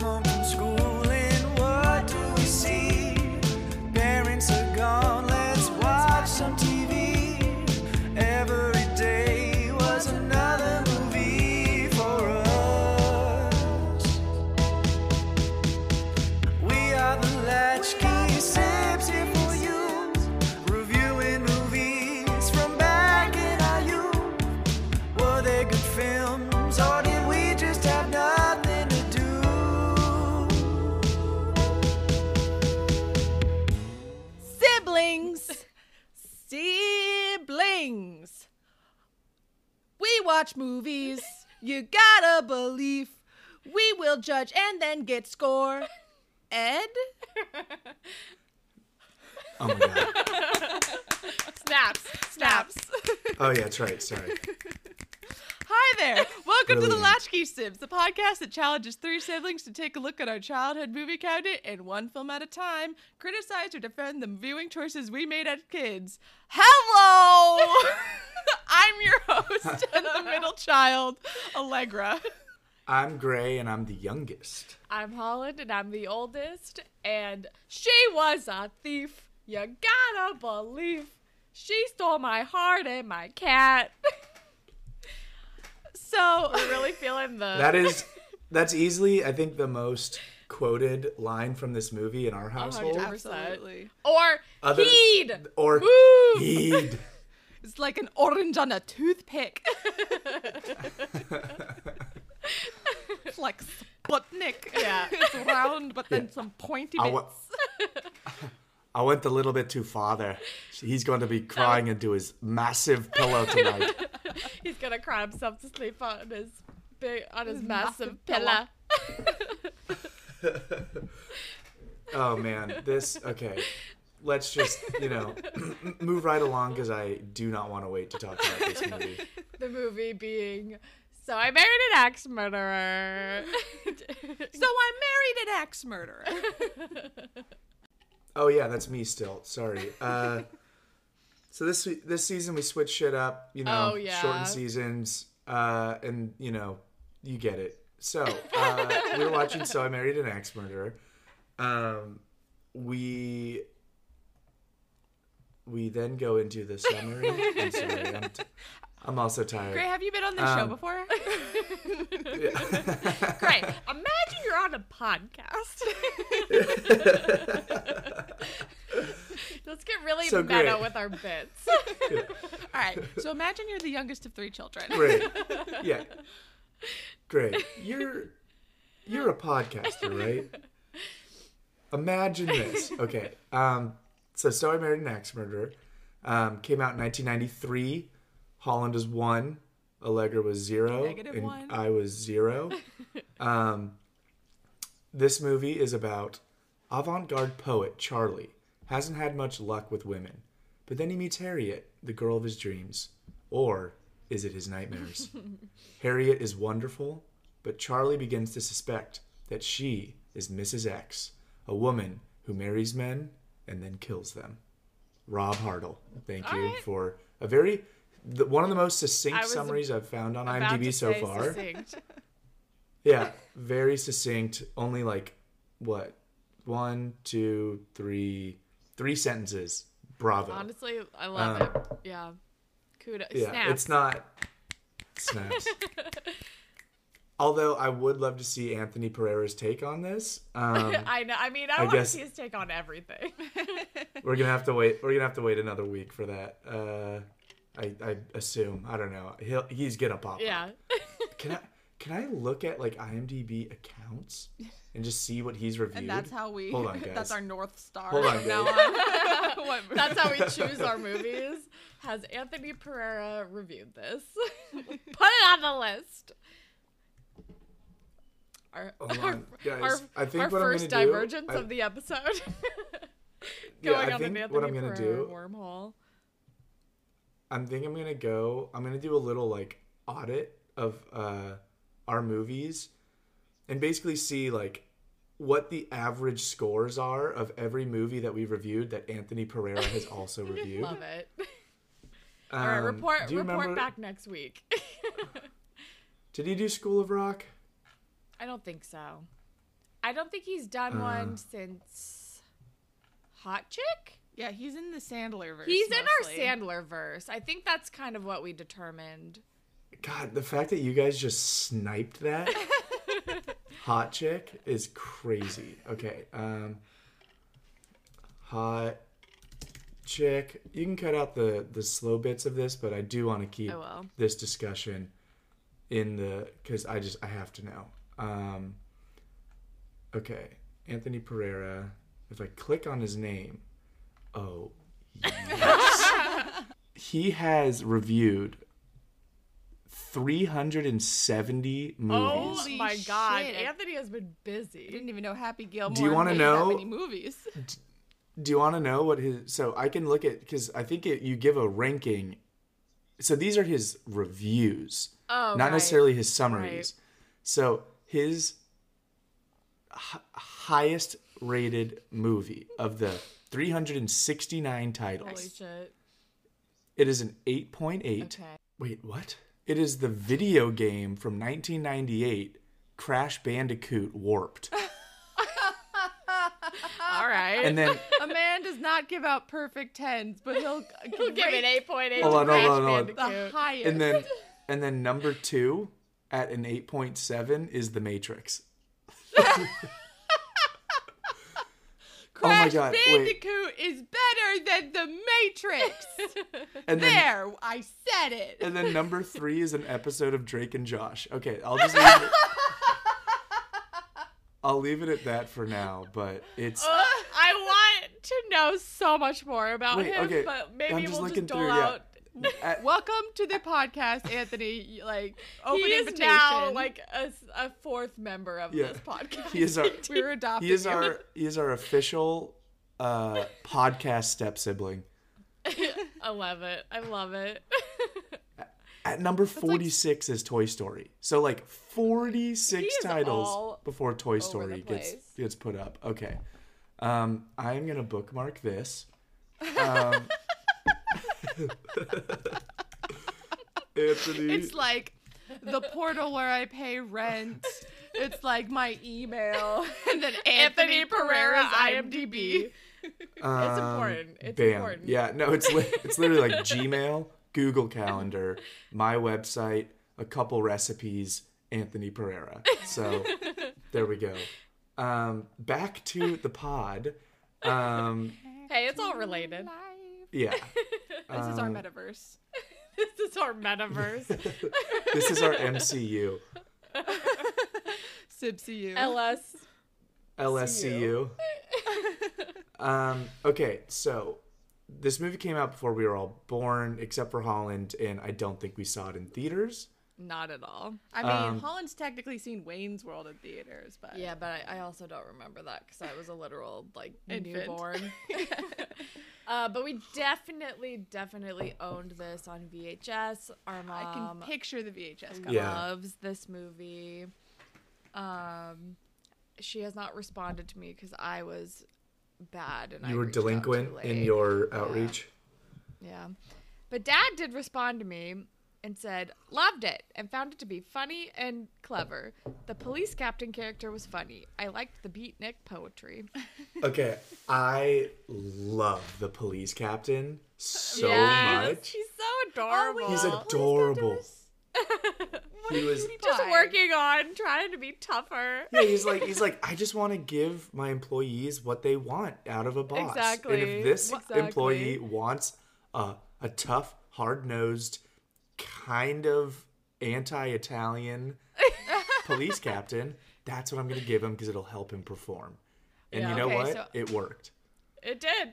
home watch movies. You gotta believe. We will judge and then get score. Ed? Oh my god. Snaps. Snaps. Oh yeah, that's right. Sorry. Hi there. Welcome to the Latchkey Sibs, the podcast that challenges three siblings to take a look at our childhood movie cabinet and one film at a time, criticize or defend the viewing choices we made as kids. Hello! I'm your host and the middle child, Allegra. I'm Gray and I'm the youngest. I'm Holland and I'm the oldest, and she was a thief. You gotta believe. She stole my heart and my cat. So, We're really feeling the. That is that's easily I think the most quoted line from this movie in our household. 100%. absolutely. Or Other- heed. Or Woo! heed. It's like an orange on a toothpick. it's like Sputnik. Yeah. it's round, but then Yeah. some pointy I bits. wa- I went a little bit too farther. He's going to be crying into his massive pillow tonight. He's gonna cry himself to sleep on his big on his, His massive, massive pillow. Oh man, this okay. Let's just you know move right along because I do not want to wait to talk about this movie. the movie being. So I married an axe murderer. So I married an axe murderer. Oh yeah, that's me still. Sorry. Uh, so this this season we switched shit up. You know, Oh, yeah. shortened seasons, uh, and you know, you get it. So uh, we were watching. So I married an axe murderer. Um, we we then go into the summary. I'm sorry. I'm, t- I'm also tired. Gray, have you been on this show Um, before? Great. Imagine you're on a podcast. Really So meta great. with our bits. All right. So imagine you're the youngest of three children. Great. Yeah. Great. You're you're a podcaster, right? Imagine this. Okay. Um so So I Married an Axe Murderer um, came out in 1993. Holland was one. Allegra was zero. Negative and one. I was zero. um, this movie is about avant-garde poet Charlie. Hasn't had much luck with women, but then he meets Harriet, the girl of his dreams. Or is it his nightmares? Harriet is wonderful, but Charlie begins to suspect that she is Mrs. X, a woman who marries men and then kills them. Rob Hartle, thank you right. for a very the, one of the most succinct summaries I've found on IMDb so far. succinct. Yeah, very succinct. Only like what one, two, three, three sentences. Bravo. Honestly, I love Um, it. Yeah. Kudos. yeah, Snaps. it's not snaps. Although I would love to see Anthony Pereira's take on this. Um, I know. I mean, I, I want to see his take on everything. we're gonna have to wait. We're gonna have to wait another week for that. Uh, I, I assume. I don't know. He'll he's gonna pop. up. yeah. Can I can I look at like IMDb accounts and just see what he's reviewed? And that's how we. Hold on, guys. That's our north star. Hold on, now guys. on. What- That's how we choose our movies. Has Anthony Pereira reviewed this? Put it on the list. Our, Hold our, on, guys. our, I think our what I'm first gonna do- divergence I- of the episode. Yeah, Going I on think an what I'm gonna Pereira do- wormhole. I'm think I'm gonna go. I'm gonna do a little like audit of uh, our movies, and basically see like what the average scores are of every movie that we've reviewed that Anthony Pereira has also reviewed. I love it. Um, All right, report do you report remember- back next week. Did he do School of Rock? I don't think so. I don't think he's done Uh. one since Hot Chick. Yeah, he's in the Sandler verse. He's in our. Sandler verse. I think that's kind of what we determined. God, the fact that you guys just sniped that hot chick is crazy. Okay, um, hot chick. You can cut out the the slow bits of this, but I do want to keep this discussion in the because I just I have to know. Um, okay, Anthony Pereira. If I click on his name, oh yes, he has reviewed 370 movies. Oh my god, shit. Anthony has been busy. I busy. didn't even know Happy Gilmore. Do you wanna know- that many movies? Do you want to know what his? So I can look at because I think it, you give a ranking. So these are his reviews, Oh, not right. necessarily his summaries. Right. So his h- highest rated movie of the 369 titles, Holy shit. it is an 8.8. Okay. Wait, what? It is the video game from 1998, Crash Bandicoot Warped. All right. And then A man does not give out perfect tens, but he'll, We'll give it rate 8.8 Hold to on, hold on, hold on. the highest. and then and then number two at an 8.7 is the matrix oh my Crash god wait Bandicoot is better than the Matrix. and then there, I said it. and then number three is an episode of drake and josh okay i'll just leave it i'll leave it at that for now but it's Uh, I want to know so much more about Wait, him, okay, but I'm maybe just we'll looking just dole through, out. At- Welcome to the podcast, Anthony. Like open he is invitation. now like a, a fourth member of Yeah. this podcast. he is our we were adopting he is you. our he is our official uh podcast step sibling I love it. I love it. At number 46 is Toy Story. So like 46 titles before Toy Story gets gets put up. Okay. Um I am going to bookmark this. Um Anthony It's like the portal where I pay rent. It's like my email, and then Anthony, Anthony Pereira's Pereira, IMDb. um, important. It's bam. important. Yeah, no, it's li- it's literally like Gmail, Google Calendar, my website, a couple recipes, Anthony Pereira. So there we go. Um back to the pod. Um Hey, it's all related. Yeah. This is our Um, metaverse. This is our metaverse. This is our MCU. SibCU. LS. LSCU. um, okay, so this movie came out before we were all born, except for Holland, and I don't think we saw it in theaters. Not at all. I mean, Um, Holland's technically seen Wayne's World in theaters, but Yeah, but I, I also don't remember that because I was a literal like Infant. newborn. uh, but we definitely, definitely owned this on VHS. Our mom I can picture the VHS cover. Yeah. loves this movie. Um, she has not responded to me because I was bad and I You were reached out too delinquent in your outreach. Yeah. But dad did respond to me and said, loved it and found it to be funny and clever. The police captain character was funny. I liked the beatnik poetry. Okay, I love the police captain so Yes, much. He's so adorable. He's adorable. He was Just Fine. working on trying to be tougher. yeah, he's like he's like I just want to give my employees what they want out of a boss. And if this Exactly. employee wants a a tough, hard-nosed, kind of anti-Italian police captain, that's what I'm going to give him because it'll help him perform. And Yeah. you know Okay, what? so- it worked. It did.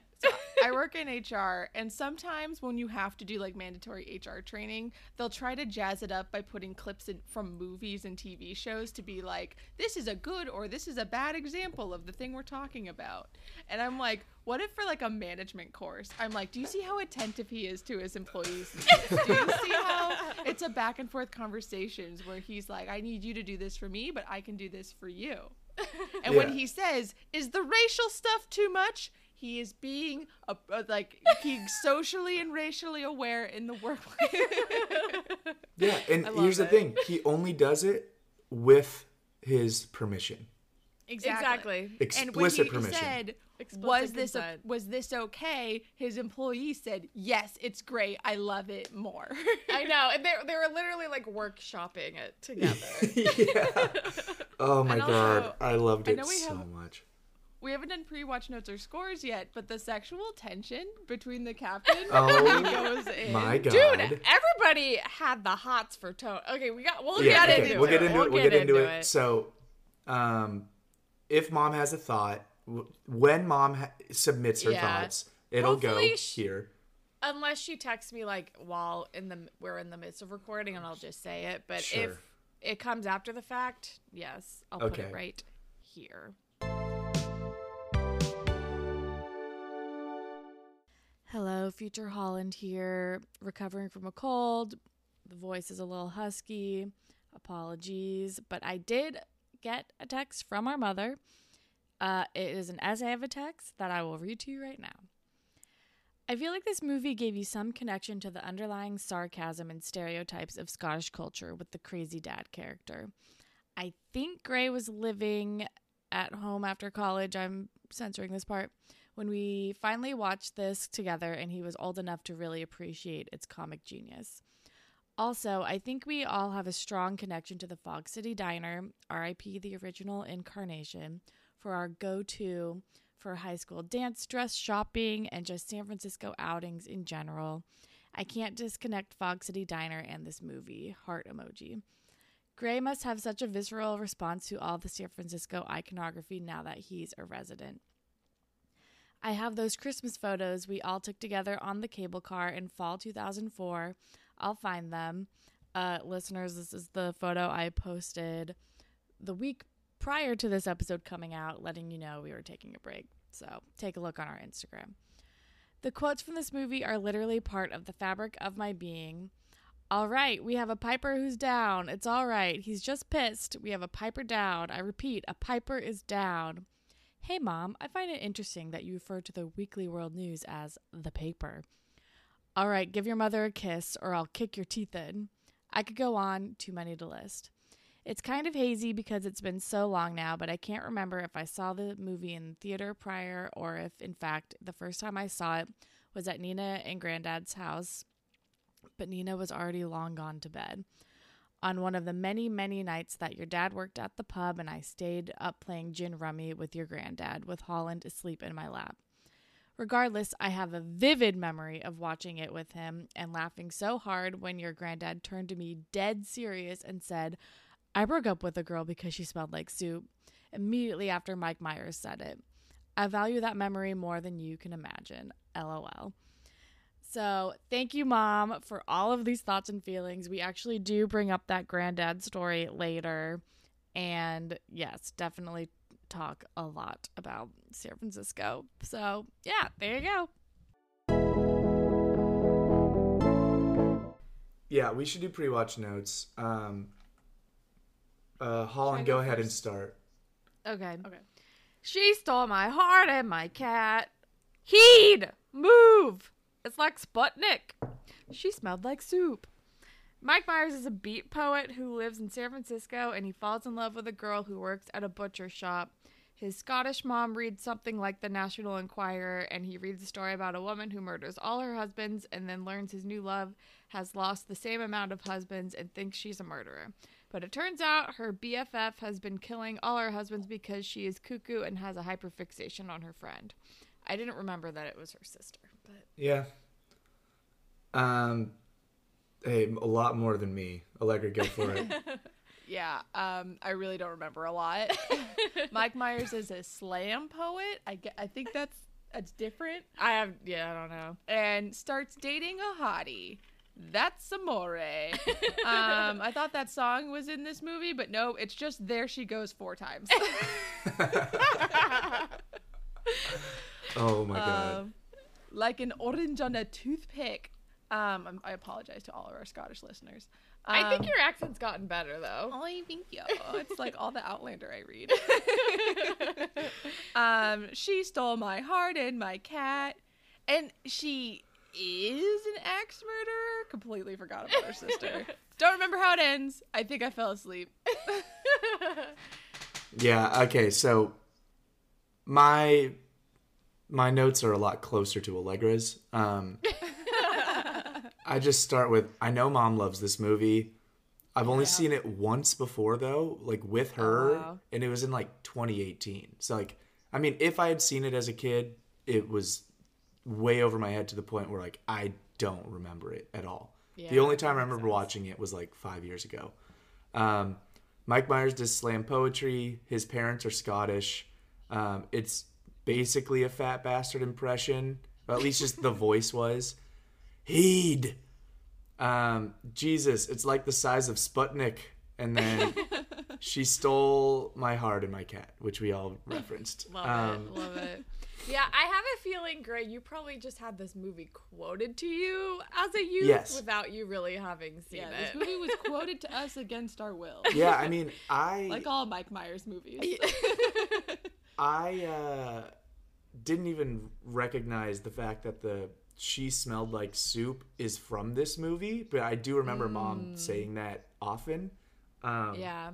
I work in HR, and sometimes when you have to do like mandatory HR training, they'll try to jazz it up by putting clips in, from movies and TV shows to be like, this is a good or this is a bad example of the thing we're talking about. And I'm like, what if for like a management course, I'm like, do you see how attentive he is to his employees? do you see how it's a back and forth conversations where he's like, I need you to do this for me, but I can do this for you. And when he says, "Is the racial stuff too much?" He is being a, a- like being socially and racially aware in the workplace. Yeah, and love here's the thing: he only does it with his permission. Exactly. Explicit and when he permission. said, Explicit "Was this consent. was this okay?" His employee said, "Yes, it's great. I love it more." I know. And they, they were literally like workshopping it together. yeah. Oh my also, god, I loved I it know we so have- much. We haven't done pre-watch notes or scores yet, but the sexual tension between the captain Oh when he goes in. My god. Dude, everybody had the hots for Tone. Okay, we got. We'll yeah, get okay, into we'll it. get into it. We'll get into it. it. So, um, if mom has a thought, when mom ha- submits her Yeah. thoughts, it'll Hopefully go sh- here. Unless she texts me like while in the we're in the midst of recording, and I'll just say it. But Sure. if it comes after the fact, yes, I'll put it right here. Hello, Future Holland here, recovering from a cold. The voice is a little husky. Apologies, but I did get a text from our mother. Uh, it is an essay of a text that I will read to you right now. I feel like this movie gave you some connection to the underlying sarcasm and stereotypes of Scottish culture with the crazy dad character. I think Gray was living at home after college. I'm censoring this part. When we finally watched this together, and he was old enough to really appreciate its comic genius. Also, I think we all have a strong connection to the Fog City Diner, RIP the original incarnation, for our go to for high school dance, dress, shopping, and just San Francisco outings in general. I can't disconnect Fog City Diner and this movie. Heart emoji. Gray must have such a visceral response to all the San Francisco iconography now that he's a resident. I have those Christmas photos we all took together on the cable car in fall 2004. I'll find them. Uh, listeners, this is the photo I posted the week prior to this episode coming out, letting you know we were taking a break. So take a look on our Instagram. The quotes from this movie are literally part of the fabric of my being. All right, we have a Piper who's down. It's all right. He's just pissed. We have a Piper down. I repeat, a Piper is down. Hey, Mom, I find it interesting that you refer to the Weekly World News as the paper. All right, give your mother a kiss or I'll kick your teeth in. I could go on, too many to list. It's kind of hazy because it's been so long now, but I can't remember if I saw the movie in theater prior or if, in fact, the first time I saw it was at Nina and Granddad's house. But Nina was already long gone to bed. On one of the many, many nights that your dad worked at the pub and I stayed up playing gin rummy with your granddad, with Holland asleep in my lap. Regardless, I have a vivid memory of watching it with him and laughing so hard when your granddad turned to me dead serious and said, I broke up with a girl because she smelled like soup, immediately after Mike Myers said it. I value that memory more than you can imagine. LOL. So, thank you, Mom, for all of these thoughts and feelings. We actually do bring up that granddad story later. And yes, definitely talk a lot about San Francisco. So, yeah, there you go. Yeah, we should do pre-watch notes. Um, uh, Holland, go go ahead and start. Okay. Okay. She stole my heart and my cat. Heed! Move! It's like Sputnik. She smelled like soup. Mike Myers is a beat poet who lives in San Francisco and he falls in love with a girl who works at a butcher shop. His Scottish mom reads something like the National Enquirer and he reads a story about a woman who murders all her husbands and then learns his new love has lost the same amount of husbands and thinks she's a murderer. But it turns out her BFF has been killing all her husbands because she is cuckoo and has a hyperfixation on her friend. I didn't remember that it was her sister, but Yeah. Um, hey, a lot more than me. Allegra, go for it. Yeah, um, I really don't remember a lot. Mike Myers is a slam poet. I get, I think that's that's different. I have yeah, I don't know. And starts dating a hottie. That's amore. um, I thought that song was in this movie, but no, it's just there she goes four times. oh my god. Um, like an orange on a toothpick. Um, I'm- I apologize to all of our Scottish listeners. I think Um, your accent's gotten better though. I think yo. It's like all the Outlander I read. um, she stole my heart and my cat, and she is an axe murderer. Completely forgot about her sister. Don't remember how it ends. I think I fell asleep. Yeah. Okay. So my my notes are a lot closer to Allegra's. Um, I just start with I know mom loves this movie. I've only seen it once before though, like with her, wow. and it was in like 2018. So like, I mean, if I had seen it as a kid, it was way over my head to the point where like I don't remember it at all. the only time I remember sense. watching it was like five years ago. Um, Mike Myers does slam poetry. His parents are Scottish. Um, it's basically a fat bastard impression, or at least just the voice was. Heed. Um, Jesus, it's like the size of Sputnik. And then she stole my heart and my cat, which we all referenced. Love um, it. Love it. Yeah, I have a feeling, Gray, you probably just had this movie quoted to you as a youth Yes. without you really having seen Yeah, it. this movie was quoted to us against our will. Yeah, I mean, I Like all Mike Myers movies. I uh, didn't even recognize the fact that the she smelled like soup is from this movie, but I do remember mom saying that often. Um, yeah.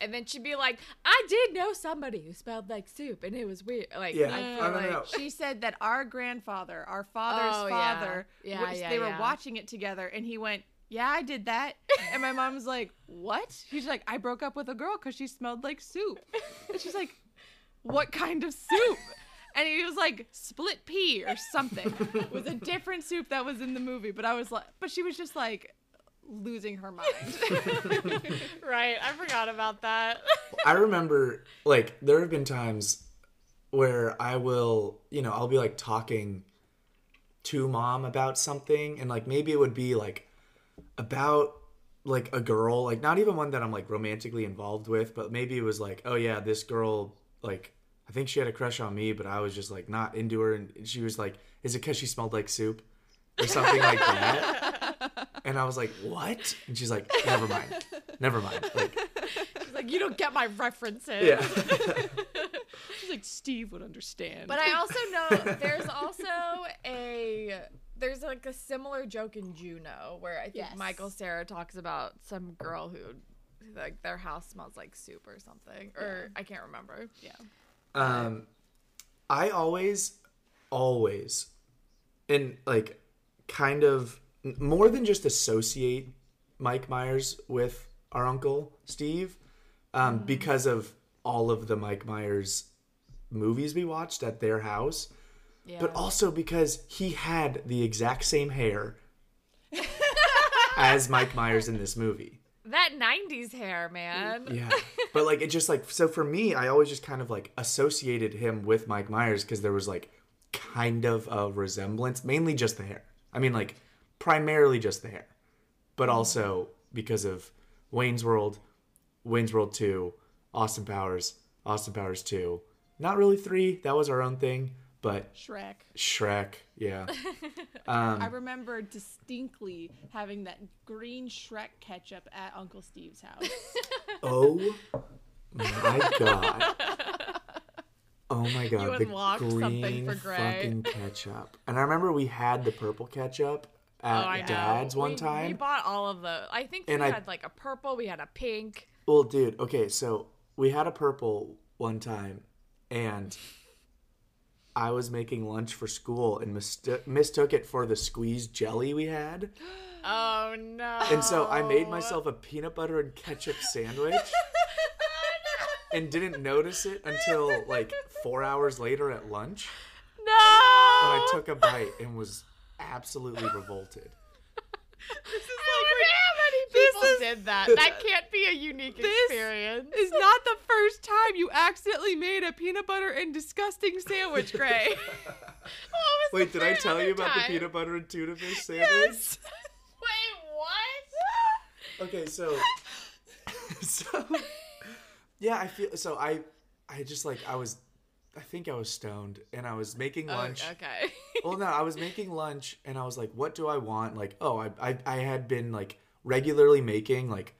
And then she'd be like, I did know somebody who smelled like soup, and it was weird. Like, Yeah, I I don't like know. She said that our grandfather, our father's Oh, yeah. father, Yeah, was- yeah, they were watching it together, and he went, "Yeah, I did that." And my mom's like, "What?" She's like, "I broke up with a girl because she smelled like soup." And she's like, "What kind of soup?" And he was like, "Split pea or something." It was a different soup that was in the movie, but I was like, but she was just like losing her mind. right. I forgot about that. I remember like there have been times where I will, you know, I'll be like talking to mom about something and like maybe it would be like about like a girl, like not even one that I'm like romantically involved with, but maybe it was like, oh yeah, this girl like I think she had a crush on me, but I was just like not into her and she was like, is it cuz she smelled like soup or something like that? And I was like, "What?" And she's like, "Never mind. Never mind." Like, She's like, you don't get my references. yeah. she's like, "Steve would understand." But I also know there's also a there's like a similar joke in Juno where I think Yes. Michael Cera talks about some girl who like their house smells like soup or something or I can't remember. yeah. Um, I always, always, and like, kind of more than just associate Mike Myers with our uncle Steve, um, because of all of the Mike Myers movies we watched at their house, Yeah. but also because he had the exact same hair as Mike Myers in this movie. That 90s hair, man. Yeah. But like it just like so for me, I always just kind of like associated him with Mike Myers because there was like kind of a resemblance, mainly just the hair. I mean like primarily just the hair. But also because of Wayne's World, Wayne's World 2, Austin Powers, Austin Powers 2. Not really 3, that was our own thing, but Shrek. Shrek, yeah. Um, I remember distinctly having that green Shrek ketchup at Uncle Steve's house. Oh my god. Oh my god, the unlocked something green fucking ketchup. And I remember we had the purple ketchup at Oh, I know. Dad's one We- time. We bought all of the. I think we And I- had like a purple. We had a pink. Well, dude, okay, so we had a purple one time, and I was making lunch for school and misto- mistook it for the squeezed jelly we had. Oh no! And so I made myself a peanut butter and ketchup sandwich and didn't notice it until like four hours later at lunch no. when I took a bite and was absolutely revolted. I wonder how many people did that. That can't be a unique experience. is not the first time you accidentally made a peanut butter and disgusting sandwich, Gray. Oh, what Wait, did I tell you about the peanut butter and tuna fish sandwich? yes. Wait, what? Okay, so so yeah, I feel so I I just like I was I think I was stoned and I was making oh, lunch. Oh, okay. Well, no, I was making lunch and I was like, what do I want? Like, oh, I I, I had been like regularly making like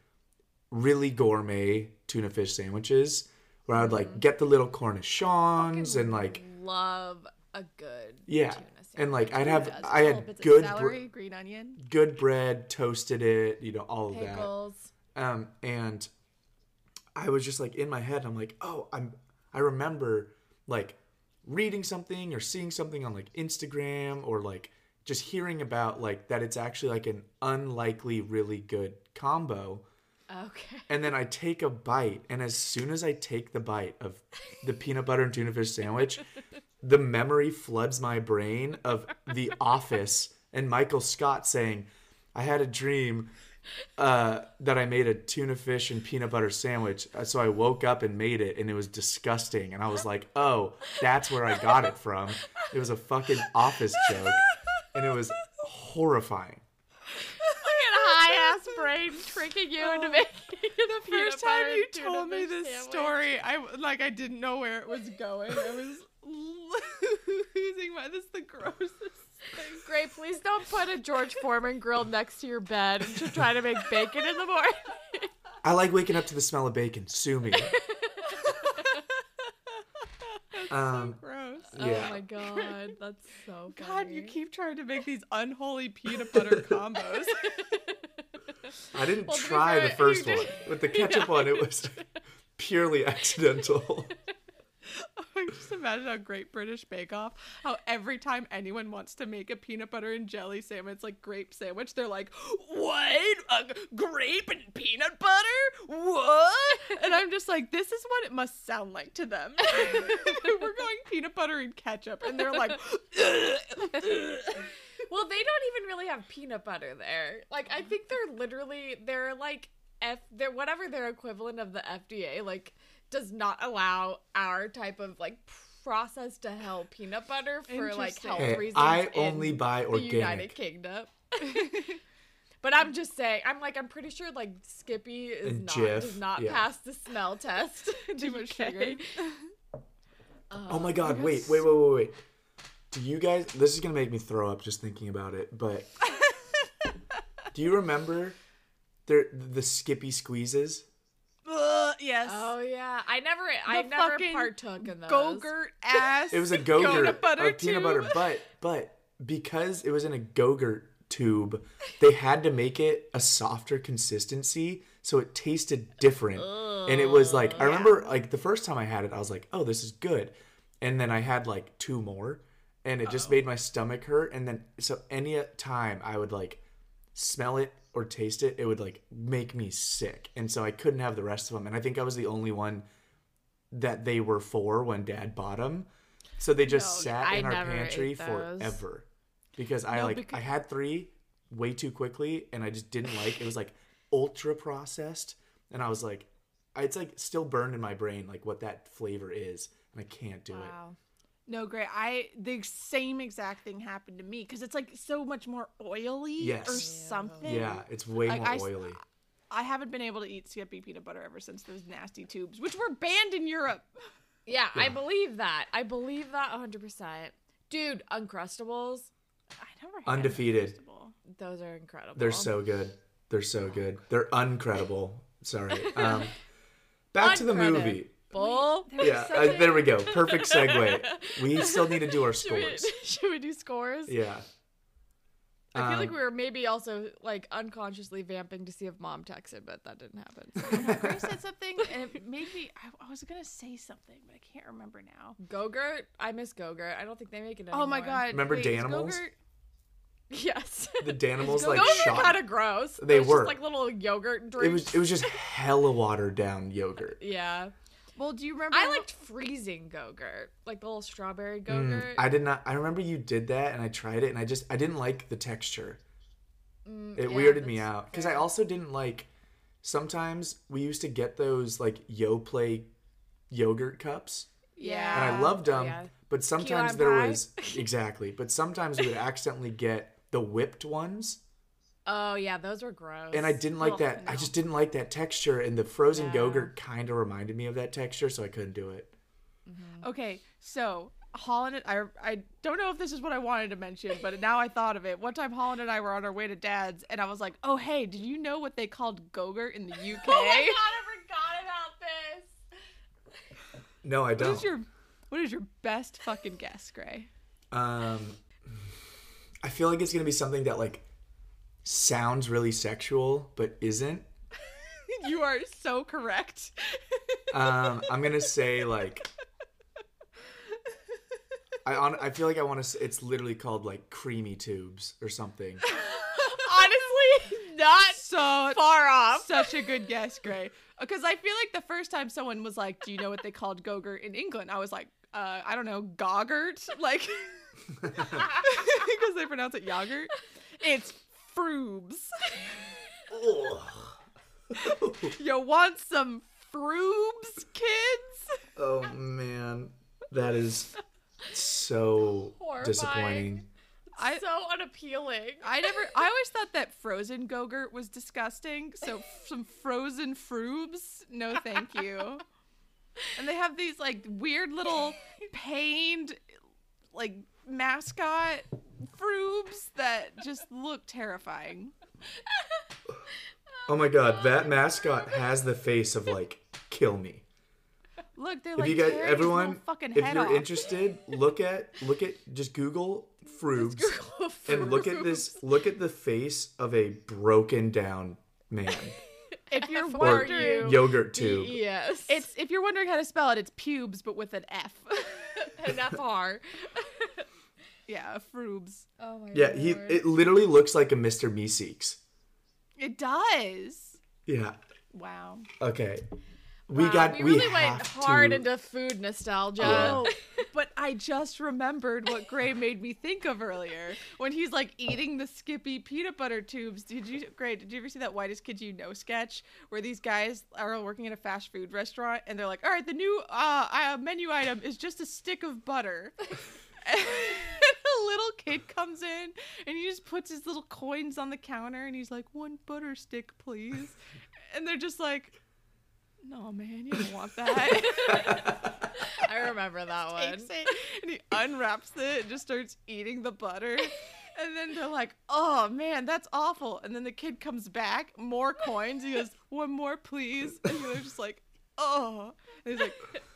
really gourmet tuna fish sandwiches where I would like get the little cornichons and like Love a good yeah, and like I'd have I had good celery, green onion. good bread, toasted it, you know, all of that. Um, and I was just like in my head, I'm like, oh, I'm I remember like reading something or seeing something on like Instagram or like just hearing about like that it's actually like an unlikely really good combo. Okay. And then I take a bite, and as soon as I take the bite of the peanut butter and tuna fish sandwich, the memory floods my brain of The Office and Michael Scott saying, I had a dream uh, that I made a tuna fish and peanut butter sandwich. Uh, So I woke up and made it, and it was disgusting. And I was like, oh, that's where I got it from. It was a fucking Office joke, and it was horrifying. Look at high ass brain tricking you into oh. making the The first time you told me this story, I like I didn't know where it was going. I was losing my. This is the grossest thing. Great, please don't put a George Foreman grill next to your bed and to try to make bacon in the morning. I like waking up to the smell of bacon. Sue me. Um, Gross. yeah. Oh my god, that's so funny. God, you keep trying to make these unholy peanut butter combos. I didn't Well, to be try the first one. With the ketchup one, it was purely accidental. I just imagine how Great British Bake Off, how every time anyone wants to make a peanut butter and jelly sandwich, like grape sandwich, they're like, "What? A grape and peanut butter? What?" And I'm just like, "This is what it must sound like to them." We're going peanut butter and ketchup, and they're like, Well, they don't even really have peanut butter there. Like, I think they're literally they're like F. They're whatever their equivalent of the FDA like does not allow our type of like processed to hell peanut butter for like health Hey, reasons. I in only buy the United organic. Kingdom. But I'm just saying, I'm like, I'm pretty sure like Skippy is And not Jif, does not yeah. pass the smell test. in Too much UK. sugar. Uh, oh my god, wait, wait, wait, wait, wait. Do you guys this is gonna make me throw up just thinking about it, but do you remember there the Skippy squeezes? Ugh, yes. Oh yeah, I never, I never partook in those. Go-gurt ass. It was a go-gurt peanut butter of peanut butter, but but because it was in a go-gurt tube, they had to make it a softer consistency so it tasted different. and it was like I remember like the first time I had it, I was like, "Oh, this is good." And then I had like two more and it just made my stomach hurt and then so any time I would like smell it or taste it, it would like make me sick. And so I couldn't have the rest of them. And I think I was the only one that they were for when dad bought them. So they just No, sat I in our pantry forever. Because I No, like because- I had 3 way too quickly and I just didn't like it was like ultra processed and I was like it's like still burned in my brain like what that flavor is and I can't do it. Wow. No, great. I the same exact thing happened to me because it's like so much more oily Yes. or Yeah. something. Yeah, it's way Like, more I s- oily. I haven't been able to eat Skippy peanut butter ever since those nasty tubes, which were banned in Europe. Yeah, I believe that. I believe that 100%. Dude, Uncrustables, I never had Undefeated. Uncrustable. those are incredible. They're so good. They're so good. They're uncredible. Sorry. Um, back to the movie. Bull. Yeah, uh, there we go. Perfect segue. We still need to do our Should we, scores. should we do scores? Yeah. I feel like Um, we were maybe also like unconsciously vamping to see if mom texted, but that didn't happen. Grace said something and it made me. I, I was gonna say something, but I can't remember now. Gogurt, I miss Gogurt. I don't think they make it anymore. Oh my god! Remember wait, is Danimals? Gogurt- Yes. The Danimals like shot. kind of gross. They It was were. just like little yogurt It drinks. was it was just hella watered down yogurt. yeah. Well, do you remember? I liked freezing Gogurt, like the little strawberry Mm, Gogurt. I did not. I remember you did that, and I tried it, and I just I didn't like the texture. Mm, It yeah, weirded me out because I also didn't like. Sometimes we used to get those like Yoplait yogurt cups, Yeah. and I loved Oh, them. yeah. But sometimes lime there was exactly. But sometimes we would accidentally get the whipped ones, Oh yeah, those were gross. and I didn't like Ugh, that. I just didn't like that texture, and the frozen Yeah. yogurt kind of reminded me of that texture, so I couldn't do it. Okay, so Holland and I I don't know if this is what I wanted to mention, but now I thought of it. One time Holland and I were on our way to dad's and I was like, "Oh, hey, did you know what they called Gogurt in the UK?" Oh my god, I forgot about this. No, I don't. is your what is your best fucking guess, Gray? Um, I feel like it's gonna be something that like sounds really sexual but isn't. you are so correct. Um, I'm gonna say like. I on, I feel like I want to. It's literally called like creamy tubes or something. Honestly, not so far off. Such a good guess, Gray. Because I feel like the first time someone was like, "Do you know what they called Gogurt in England?" I was like, uh, "I don't know, Goggurt," like because they pronounce it yogurt. It's Froobs. you want some Froobs, kids? oh man, that is so Horrifying. disappointing. I- so unappealing. I never. I always thought that frozen Gogurt was disgusting. So some frozen Froobs, no, thank you. And they have these like weird little pained, like mascot Froobs that just look terrifying. Oh my god, that mascot has the face of like kill me. Look, they're If like you guys, everyone, fucking if head you're off. interested, look at look at just Google Froobs and look at this. Look at the face of a broken down man. if you're F or wondering, yogurt tube. Yes. it's if you're wondering how to spell it, it's pubes, but with an F. an FR. yeah, Froobs. Oh my god. Yeah, he it literally looks like a Mr. Meeseeks. It does. Yeah. Wow. Okay. We Wow, got we we, really have went hard to, into food nostalgia. Yeah. Oh, but I just remembered what Gray made me think of earlier when he's like eating the Skippy peanut butter tubes. Did you, Gray? Did you ever see that Whitest Kid You Know sketch where these guys are working in a fast food restaurant and they're like, "All right, the new uh, uh menu item is just a stick of butter." and a little kid comes in and he just puts his little coins on the counter and he's like, "One butter stick, please," and they're just like. No man, you don't want that. I remember that one. takes it and he unwraps it and just starts eating the butter. And then they're like, oh man, that's awful. And then the kid comes back, more coins. He goes, one more, please. And they're just like, oh. And he's like,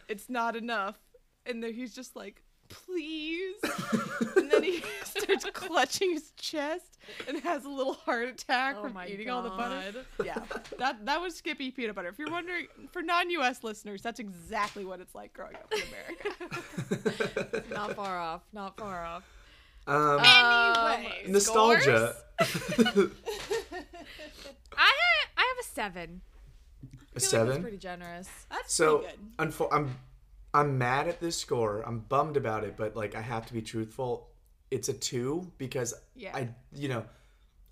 it's not enough. And then he's just like, please. and then he starts clutching his chest and has a little heart attack Oh from my eating all the butter. Yeah, that that was Skippy peanut butter. If you're wondering, for non-U.S. listeners, that's exactly what it's like growing up in America. Not far off. Not far off. um, Anyway, nostalgia. I I have a seven. a I feel like seven. that's pretty generous. That's so pretty good. unfo- I'm I'm mad at this score. I'm bummed about it, but like I have to be truthful. It's a two because Yeah. I you know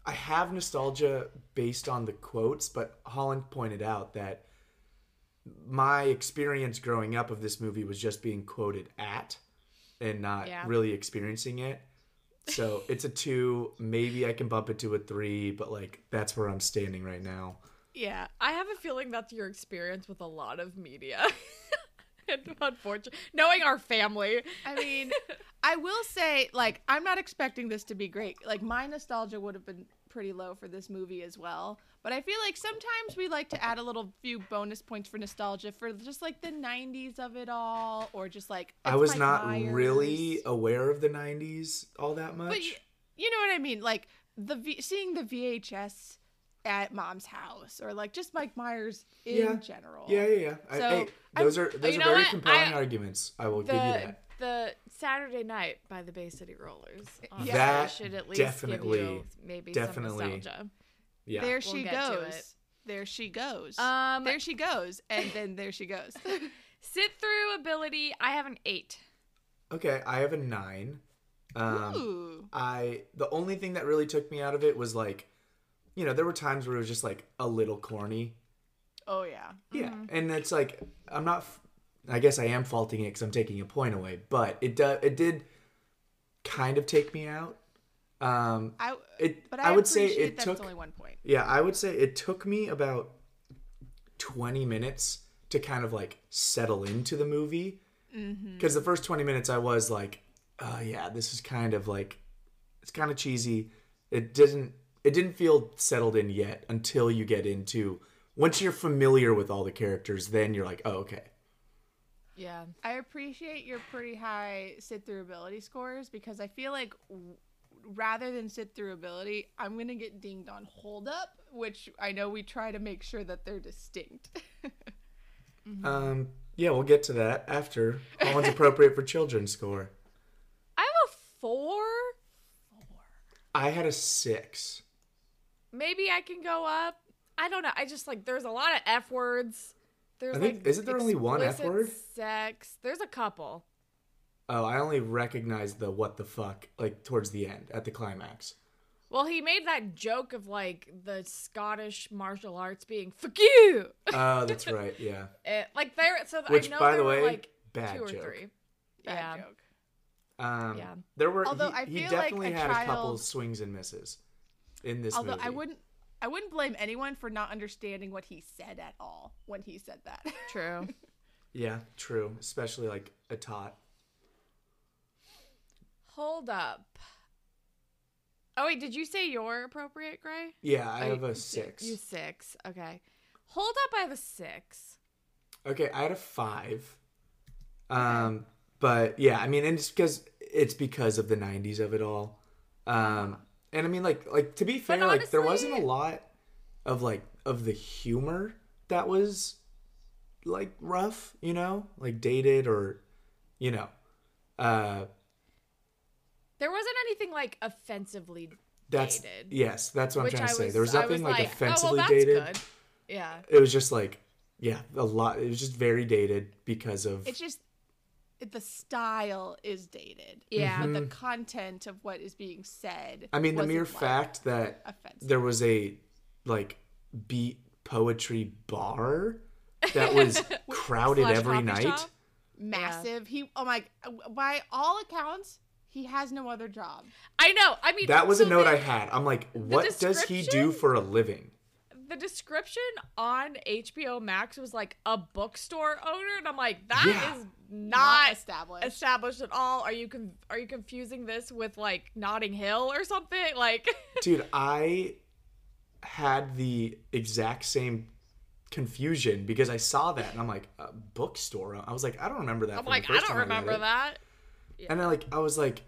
I have nostalgia based on the quotes, but Holland pointed out that my experience growing up of this movie was just being quoted at and not Yeah. really experiencing it. So it's a two. Maybe I can bump it to a three, but like that's where I'm standing right now. Yeah, I have a feeling that's your experience with a lot of media. And Unfortunately, knowing our family, I mean, I will say, like, I'm not expecting this to be great. Like, my nostalgia would have been pretty low for this movie as well. But I feel like sometimes we like to add a little few bonus points for nostalgia for just like the 90s of it all, or just like I was not Myers. really aware of the '90s all that much. But you, you know what I mean? Like the v- seeing the VHS at mom's house, or like just Mike Myers in Yeah. general. Yeah, yeah, yeah. I, So, hey, those are those are very what? compelling I- arguments. I will the give you that. the Saturday Night by the Bay City Rollers. honestly, That should at least definitely- give you maybe definitely- some nostalgia. Yeah. There We'll she goes. There she goes. Um, there she goes, and then there she goes. sit through ability. I have an eight. Okay, I have a nine. Um, Ooh. I the only thing that really took me out of it was like, you know, there were times where it was just like a little corny. Oh yeah. Yeah, mm-hmm. and it's like I'm not. I guess I am faulting it because I'm taking a point away, but it do, it did kind of take me out. Um, I it but I, I, would say it took only one point. Yeah, I would say it took me about 20 minutes to kind of like settle into the movie. Mm-hmm. Because the first 20 minutes I was like, oh yeah, this is kind of like, it's kind of cheesy. It didn't, it didn't feel settled in yet until you get into, once you're familiar with all the characters, then you're like, oh, okay. Yeah. I appreciate your pretty high sit through ability scores because I feel like w- rather than sit through ability, I'm gonna get dinged on hold up, which I know we try to make sure that they're distinct. Um, yeah, we'll get to that after Holland's appropriate for children score. I have a four. four. I had a six. Maybe I can go up. I don't know. I just like there's a lot of f words. There's I think- like isn't there only one F word? Sex. There's a couple. Oh, I only recognized the what the fuck like towards the end at the climax. Well, he made that joke of like the Scottish martial arts being "fuck you," Oh, that's right. Yeah. Eh, like there. So Which, I know by there the were way, like bad two or joke. three. Bad yeah. joke. Um, Yeah. There were. Although he, I he feel like definitely a had a couple swings and misses in this Although movie. I wouldn't, I wouldn't blame anyone for not understanding what he said at all when he said that. True. Yeah, true. Especially like a tot. Hold up. Oh wait, did you say your appropriate, Gray? Yeah, I Oh, have you- a six. You six. Okay. Hold up. I have a six. Okay, I had a five. Um, but yeah, I mean, and it's because it's because of the '90s of it all. Um, and I mean, like, like to be fair, like there wasn't a lot of like of the humor that was like rough, you know, like dated or, you know, uh, There wasn't anything like offensively that's dated. yes, that's what I'm trying I to say. was, There was nothing was like, oh, offensively well, that's dated. Good. Yeah. It was just like, yeah, a lot. It was just very dated because of it's just the style is dated. Yeah. But the content of what is being said. I mean, the mere like, fact that offensive. there was a like beat poetry bar that was crowded every night. shop? massive. He oh my by all accounts, he has no other job. I know. I mean, That was so a note the, I had. I'm like, what does he do for a living? The description on HBO Max was like a bookstore owner, and I'm like, that is Yeah. not, established. established at all. Are you con- are you confusing this with like Notting Hill or something? Like, Dude, I had the exact same confusion because I saw that and I'm like, a bookstore. I was like, I don't remember that. I'm from the like, I don't remember it. that. And I like I was like,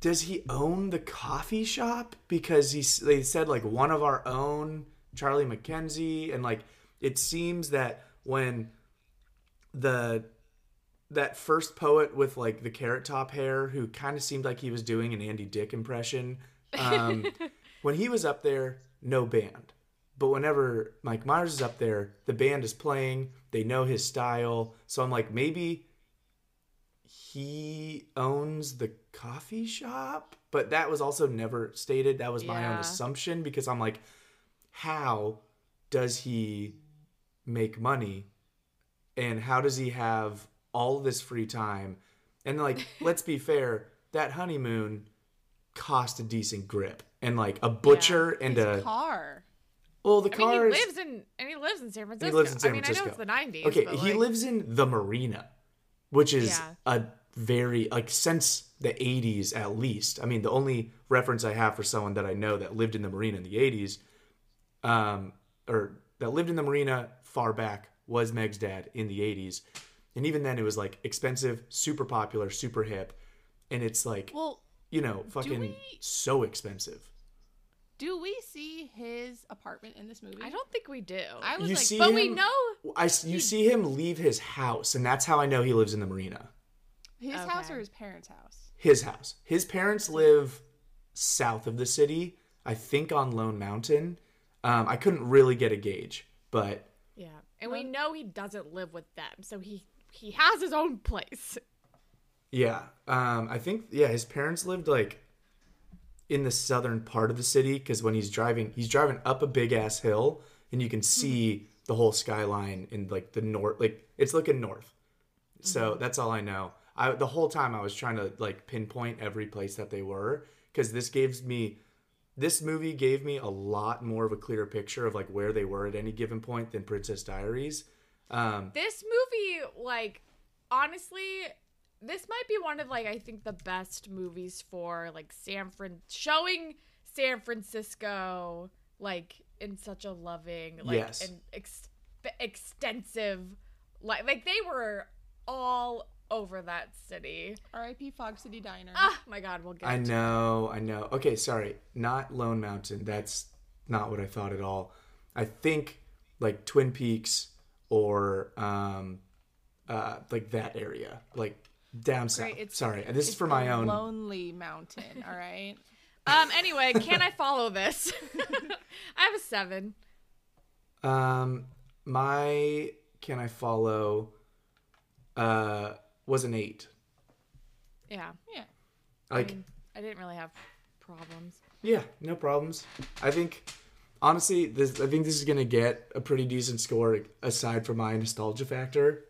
does he own the coffee shop? Because he they said like one of our own, Charlie McKenzie, and like it seems that when the that first poet with like the carrot top hair who kind of seemed like he was doing an Andy Dick impression um, when he was up there no band. But whenever Mike Myers is up there the band is playing they know his style. So I'm like maybe he owns the coffee shop? But that was also never stated. That was my own assumption because i'm like how does he make money and how does he have all this free time and like let's be fair that honeymoon cost a decent grip and like a butcher and a car. well the I mean, car he is lives in and he lives in San Francisco. he lives in San francisco. I mean, I know it's the '90s. Okay, but, he like, lives in the marina, which is Yeah. a very like since the 80s at least. I mean, the only reference I have for someone that I know that lived in the marina in the 80s, um, or that lived in the marina far back was Meg's dad in the 80s, and even then it was like expensive, super popular, super hip, and it's like Well, you know fucking we- so expensive. do we see his apartment in this movie? I don't think we do. I was You like, see but him, we know I you see him leave his house, and that's how I know he lives in the marina. his house or his parents' house. his house. His parents live south of the city, I think on Lone Mountain. Um, I couldn't really get a gauge, but Yeah, and we know he doesn't live with them, so he he has his own place. yeah, um, I think yeah, his parents lived like in the southern part of the city because when he's driving, he's driving up a big ass hill, and you can see the whole skyline in like the north. Like it's looking north. So that's all I know. I the whole time I was trying to like pinpoint every place that they were because this gives me this movie gave me a lot more of a clear picture of like where they were at any given point than Princess Diaries. Um, This movie, like, honestly, this might be one of like I think the best movies for like San Fran showing San Francisco like in such a loving like Yes. and ex- extensive like like they were all over that city. R.I.P. Fog City Diner. Oh my god, we'll get I know, I know. Okay, sorry, not Lone Mountain. That's not what I thought at all. I think like Twin Peaks or um, uh, like that area, like down south. Great, it's- sorry, this is for my own. Lonely Mountain. All right. Um anyway, can I follow this? I have a 7. Um, my can I follow? Uh, was an eight. Yeah. Yeah. Like, I didn't really have problems. yeah, no problems. I think honestly, this I think this is gonna get a pretty decent score aside from my nostalgia factor.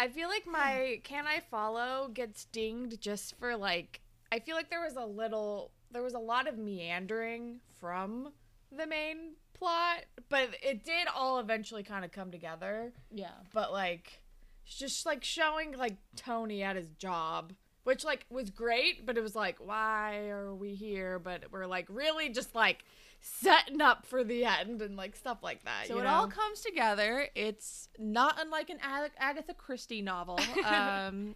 I feel like my can I follow gets dinged just for like I feel like there was a little there was a lot of meandering from the main plot, but it did all eventually kind of come together. Yeah. But like it's just like showing like Tony at his job, which like was great, but it was like why are we here? But we're like really just like setting up for the end and like stuff like that. So you it know? all comes together. It's not unlike an Ag- Agatha Christie novel. Um,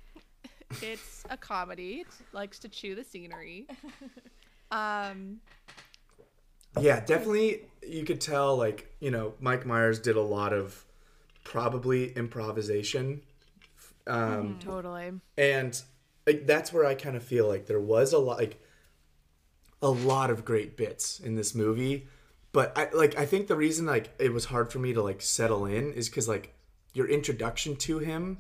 it's a comedy. It likes to chew the scenery. Um, Yeah, definitely. You could tell, like you know, Mike Myers did a lot of probably improvisation, um, totally. and like, that's where I kind of feel like there was a lot, like a lot of great bits in this movie. But I like I think the reason like it was hard for me to like settle in is because like your introduction to him,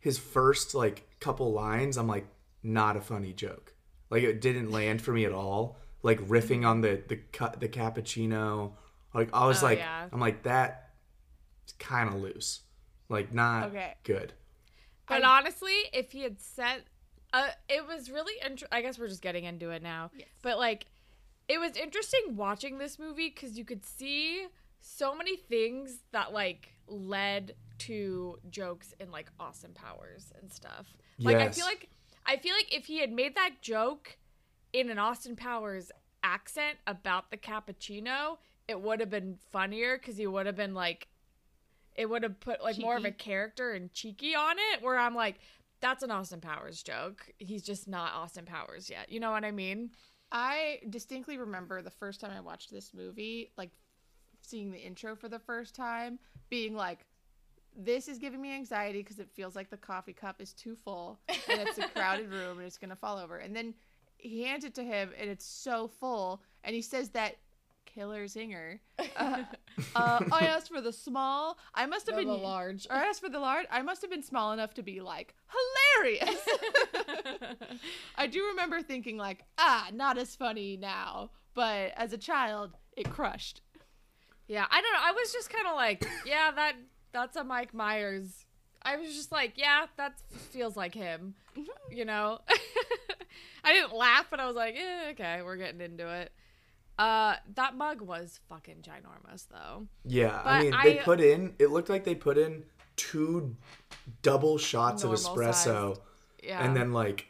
his first like couple lines, I'm like not a funny joke. Like it didn't land for me at all. Like riffing on the the cut the cappuccino, like I was Oh, like yeah. I'm like that, kind of loose, like not Okay. good. But honestly, if he had said, uh, it was really. Int- I guess we're just getting into it now. Yes. But like, it was interesting watching this movie because you could see so many things that like led to jokes in like Austin Powers and stuff. Like I feel like I feel like if he had made that joke in an Austin Powers accent about the cappuccino, it would have been funnier because he would have been like it would have put like more of a character and cheeky on it where I'm like that's an Austin Powers joke. He's just not Austin Powers yet. You know what I mean? I distinctly remember the first time I watched this movie, like seeing the intro for the first time, being like, this is giving me anxiety because it feels like the coffee cup is too full and it's a crowded room and it's going to fall over. And then he hands it to him and it's so full and he says that killer zinger. Uh, uh, I asked for the small. I must have been large. Or I asked for the large. I must have been small enough to be like hilarious. I do remember thinking like, ah, not as funny now, but as a child, it crushed. Yeah, I don't know. I was just kind of like, yeah, that that's a Mike Myers. I was just like, yeah, that feels like him. You know, I didn't laugh, but I was like, eh, okay, we're getting into it. Uh, that mug was fucking ginormous, though. Yeah, But I mean, they I- put in. It looked like they put in two double shots of espresso, sized. Yeah, and then like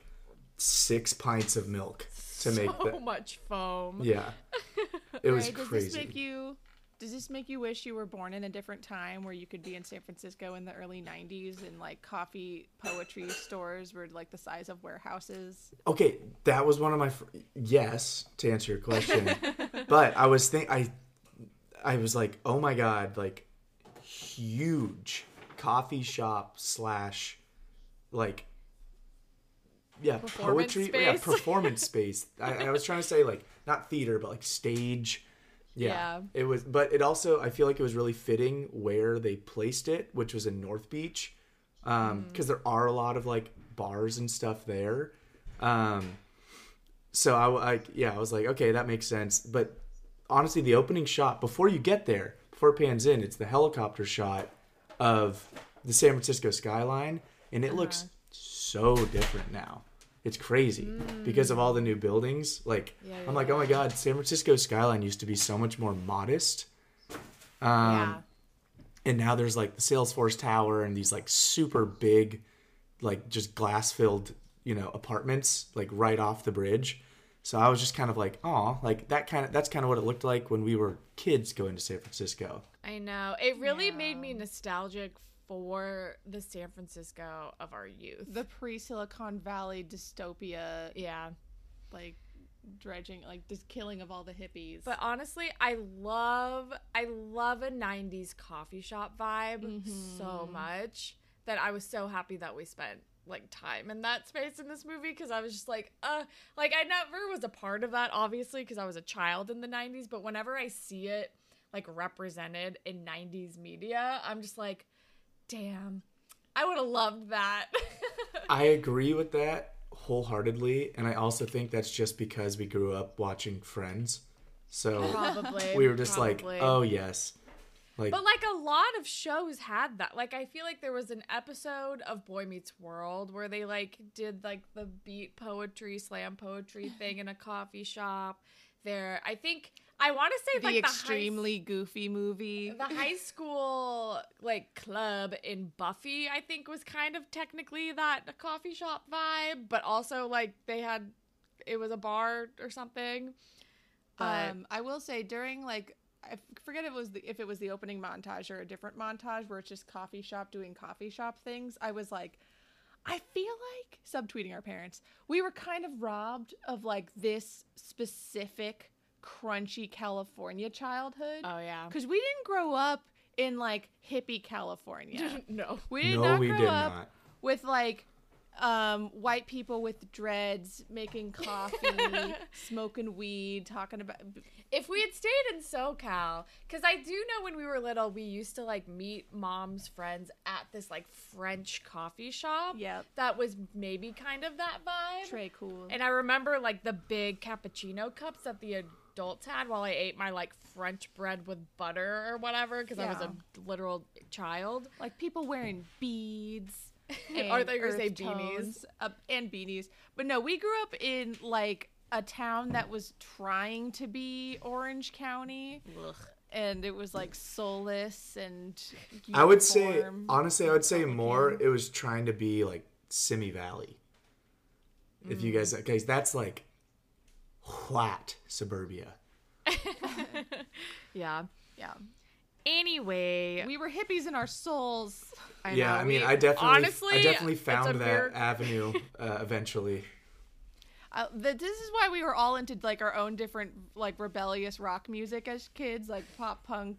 six pints of milk to make so that. much foam. Yeah, it was Ray, does crazy. this make you? Does this make you wish you were born in a different time where you could be in San Francisco in the early '90s and like coffee poetry stores were like the size of warehouses? Okay, that was one of my. Fr- yes, to answer your question, but I was think I, I was like, oh my god, like huge coffee shop slash, like. Yeah, Performance poetry. Yeah, performance space. I, I was trying to say like not theater, but like stage. Yeah, Yeah. it was. But it also, I feel like it was really fitting where they placed it, which was in North Beach, because Mm. there are a lot of like bars and stuff there. Um, so I, I yeah i was like okay that makes sense but honestly the opening shot before you get there before it pans in it's the helicopter shot of the san francisco skyline and it looks Uh-huh. so different now it's crazy because of all the new buildings like Mm. Yeah, i'm like oh my god san francisco skyline used to be so much more modest um yeah. and now there's like the Salesforce Tower and these like super big, like just glass filled, you know, apartments like right off the bridge. So I was just kind of like, oh, like that kind of that's kind of what it looked like when we were kids going to San Francisco. I know. It really made me nostalgic for the San Francisco of our youth. The pre Silicon Valley dystopia, yeah. like dredging, like just killing of all the hippies. But honestly, I love I love a 90s coffee shop vibe so much that I was so happy that we spent like time in that space in this movie because I was just like, uh, like I never was a part of that obviously because I was a child in the 90s, but whenever I see it like represented in 90s media, I'm just like, damn, I would have loved that. I agree with that wholeheartedly, and I also think that's just because we grew up watching Friends. So probably. we were just probably. like, oh yes, like But like a lot of shows had that. Like I feel like there was an episode of Boy Meets World where they like did like the beat poetry, slam poetry thing in a coffee shop. There, I think I want to say like the like extremely goofy movie. the high, the high school like club in Buffy. I think was kind of technically that coffee shop vibe, but also like they had it was a bar or something. But Um, I will say during like I forget if it was the, if it was the opening montage or a different montage where it's just coffee shop doing coffee shop things. I was like, I feel like subtweeting our parents. We were kind of robbed of like this specific crunchy California childhood oh yeah, because we didn't grow up in like hippie California. no. We did no, not we grow did up not. with like um white people with dreads making coffee smoking weed talking about if we had stayed in SoCal, because I do know when we were little, we used to like meet mom's friends at this like French coffee shop. Yep. That was maybe kind of that vibe. Trey cool And I remember like the big cappuccino cups that the adults had while I ate my like French bread with butter or whatever, because I was a literal child. like people wearing beads Or they were gonna say earth beanies. uh, and beanies but no we grew up in like a town that was trying to be orange county and it was like soulless and I would say honestly, I would say more. It was trying to be like Simi Valley. If you guys, guys, that's like flat suburbia. Yeah. yeah Anyway, we were hippies in our souls I yeah, know, I mean, we- I definitely, honestly, I definitely found that weird- avenue uh, eventually. Uh, th- this is why we were all into like our own different like rebellious rock music as kids, like pop punk,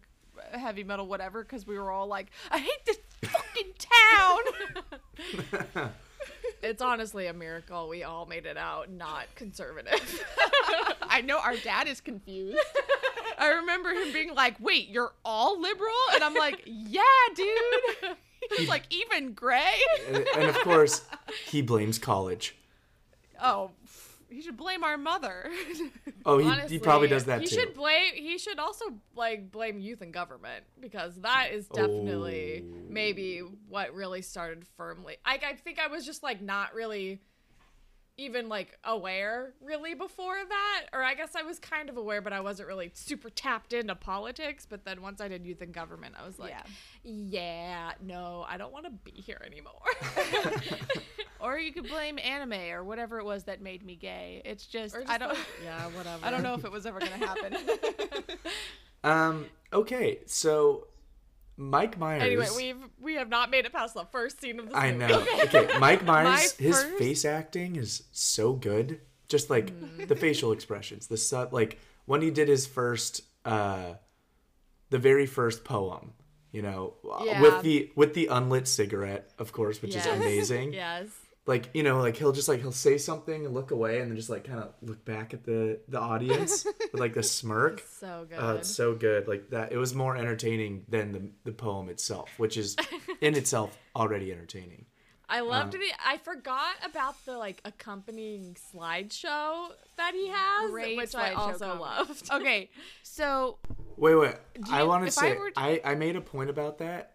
uh, heavy metal, whatever. Because we were all like, I hate this fucking town. It's honestly a miracle we all made it out not conservative. I know our dad is confused. I remember him being like, "Wait, you're all liberal?" And I'm like, "Yeah, dude." He's like, "Even Gray?" and, of course, he blames college. Oh, he should blame our mother. Oh, he, Honestly, he probably does that he too. He should blame. He should also like blame youth and government because that is oh. definitely Oh. maybe what really started firmly. I, I think I was just like not really even like aware really before that, or I guess I was kind of aware, but I wasn't really super tapped into politics. But then once I did youth and government, I was like, Yeah. yeah, no, I don't want to be here anymore. or you could blame anime or whatever it was that made me gay. It's just, Or I don't. like- yeah, whatever. I don't know if it was ever gonna happen. Um. Okay, so Mike Myers. Anyway, we've we have not made it past the first scene of this I know. Okay, Mike Myers, his first- face acting is so good. Just like Mm. the facial expressions, the su- like when he did his first, uh the very first poem. You know, uh, Yeah. with the with the unlit cigarette, of course, which Yes. is amazing. Yes. Like you know, like he'll just like he'll say something and look away, and then just like kind of look back at the the audience with like the smirk. So good. Oh, it's so good. Like that, it was more entertaining than the the poem itself, which is in itself already entertaining. I loved um, the. I forgot about the like accompanying slideshow that he has, Great which I also comedy. loved. okay, so Wait, wait. I you- want to if I say were to- I I made a point about that.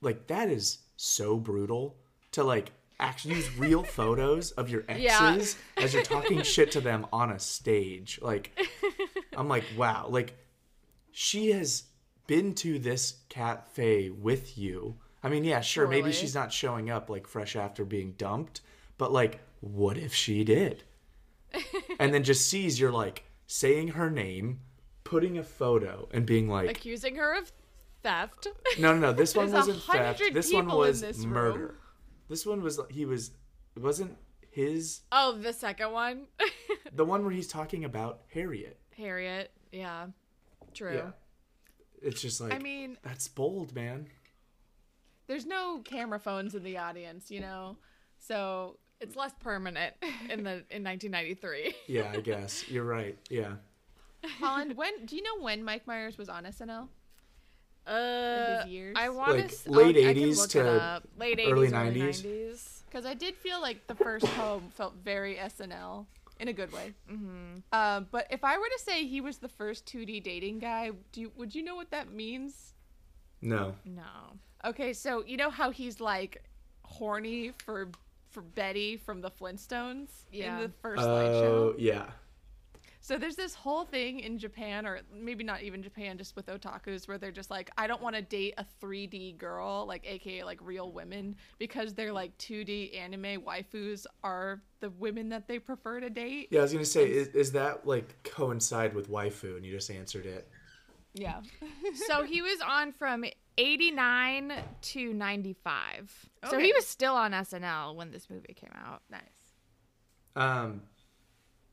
Like that is so brutal to like actually use real photos of your Yeah. exes as you're talking shit to them on a stage. Like I'm like, wow. Like she has been to this cafe with you. I mean, yeah, sure, maybe she's not showing up like fresh after being dumped, but like what if she did? and then just sees you're like saying her name, putting a photo and being like Accusing her of theft. No, no, no. This one wasn't theft. This one was this murder. This one was he was it wasn't his Oh, the second one, the one where he's talking about Harriet. Harriet. Yeah, true. Yeah. It's just like I mean, that's bold, man. there's no camera phones in the audience, you know? So It's less permanent in the in 1993. Yeah, I guess you're right. Yeah. Holland, when do you know when Mike Myers was on SNL? Uh, years? I want Like to late I can 80s look to it up. late 80s, early early 90s. 90s. Because I did feel like the first home felt very SNL in a good way. Mm-hmm. Uh, but if I were to say he was the first 2D dating guy, do you, would you know what that means? No. No. Okay, so you know how he's like horny for for Betty from the Flintstones Yeah. in the first Oh, slideshow. yeah. So there's this whole thing in Japan, or maybe not even Japan, just with otakus, where they're just like, I don't want to date a 3D girl, like AKA like real women, because they're like 2D anime waifus are the women that they prefer to date. Yeah, I was gonna say, is, is that like coincide with waifu? And you just answered it. Yeah. so he was on from 89 to 95. So he was still on SNL when this movie came out. nice. Um,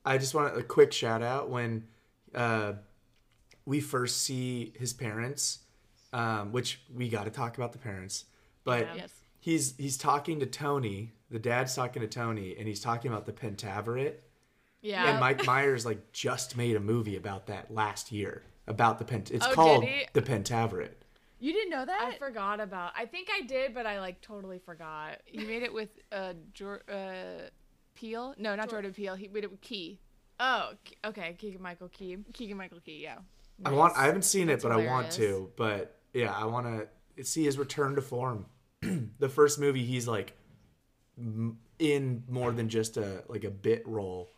I just want a quick shout out when uh, we first see his parents, um, which we got to talk about the parents. But Yeah. Yes. he's he's talking to Tony. The dad's talking to Tony, and he's talking about the Pentaverate. Yeah. And Mike Myers like just made a movie about that last year about the pent. It's Oh, called the Pentaverate. You didn't know that? I forgot about. I think I did, but I like totally forgot. he made it with uh, Jor- uh Peele. No, not Jordan Peele. He made it Key. Oh, okay. Keegan Michael Key. Keegan Michael Key, yeah. I want. I haven't seen That's it, but I want to. But yeah, I want to see his return to form. the first movie, he's like in more than just a like a bit role.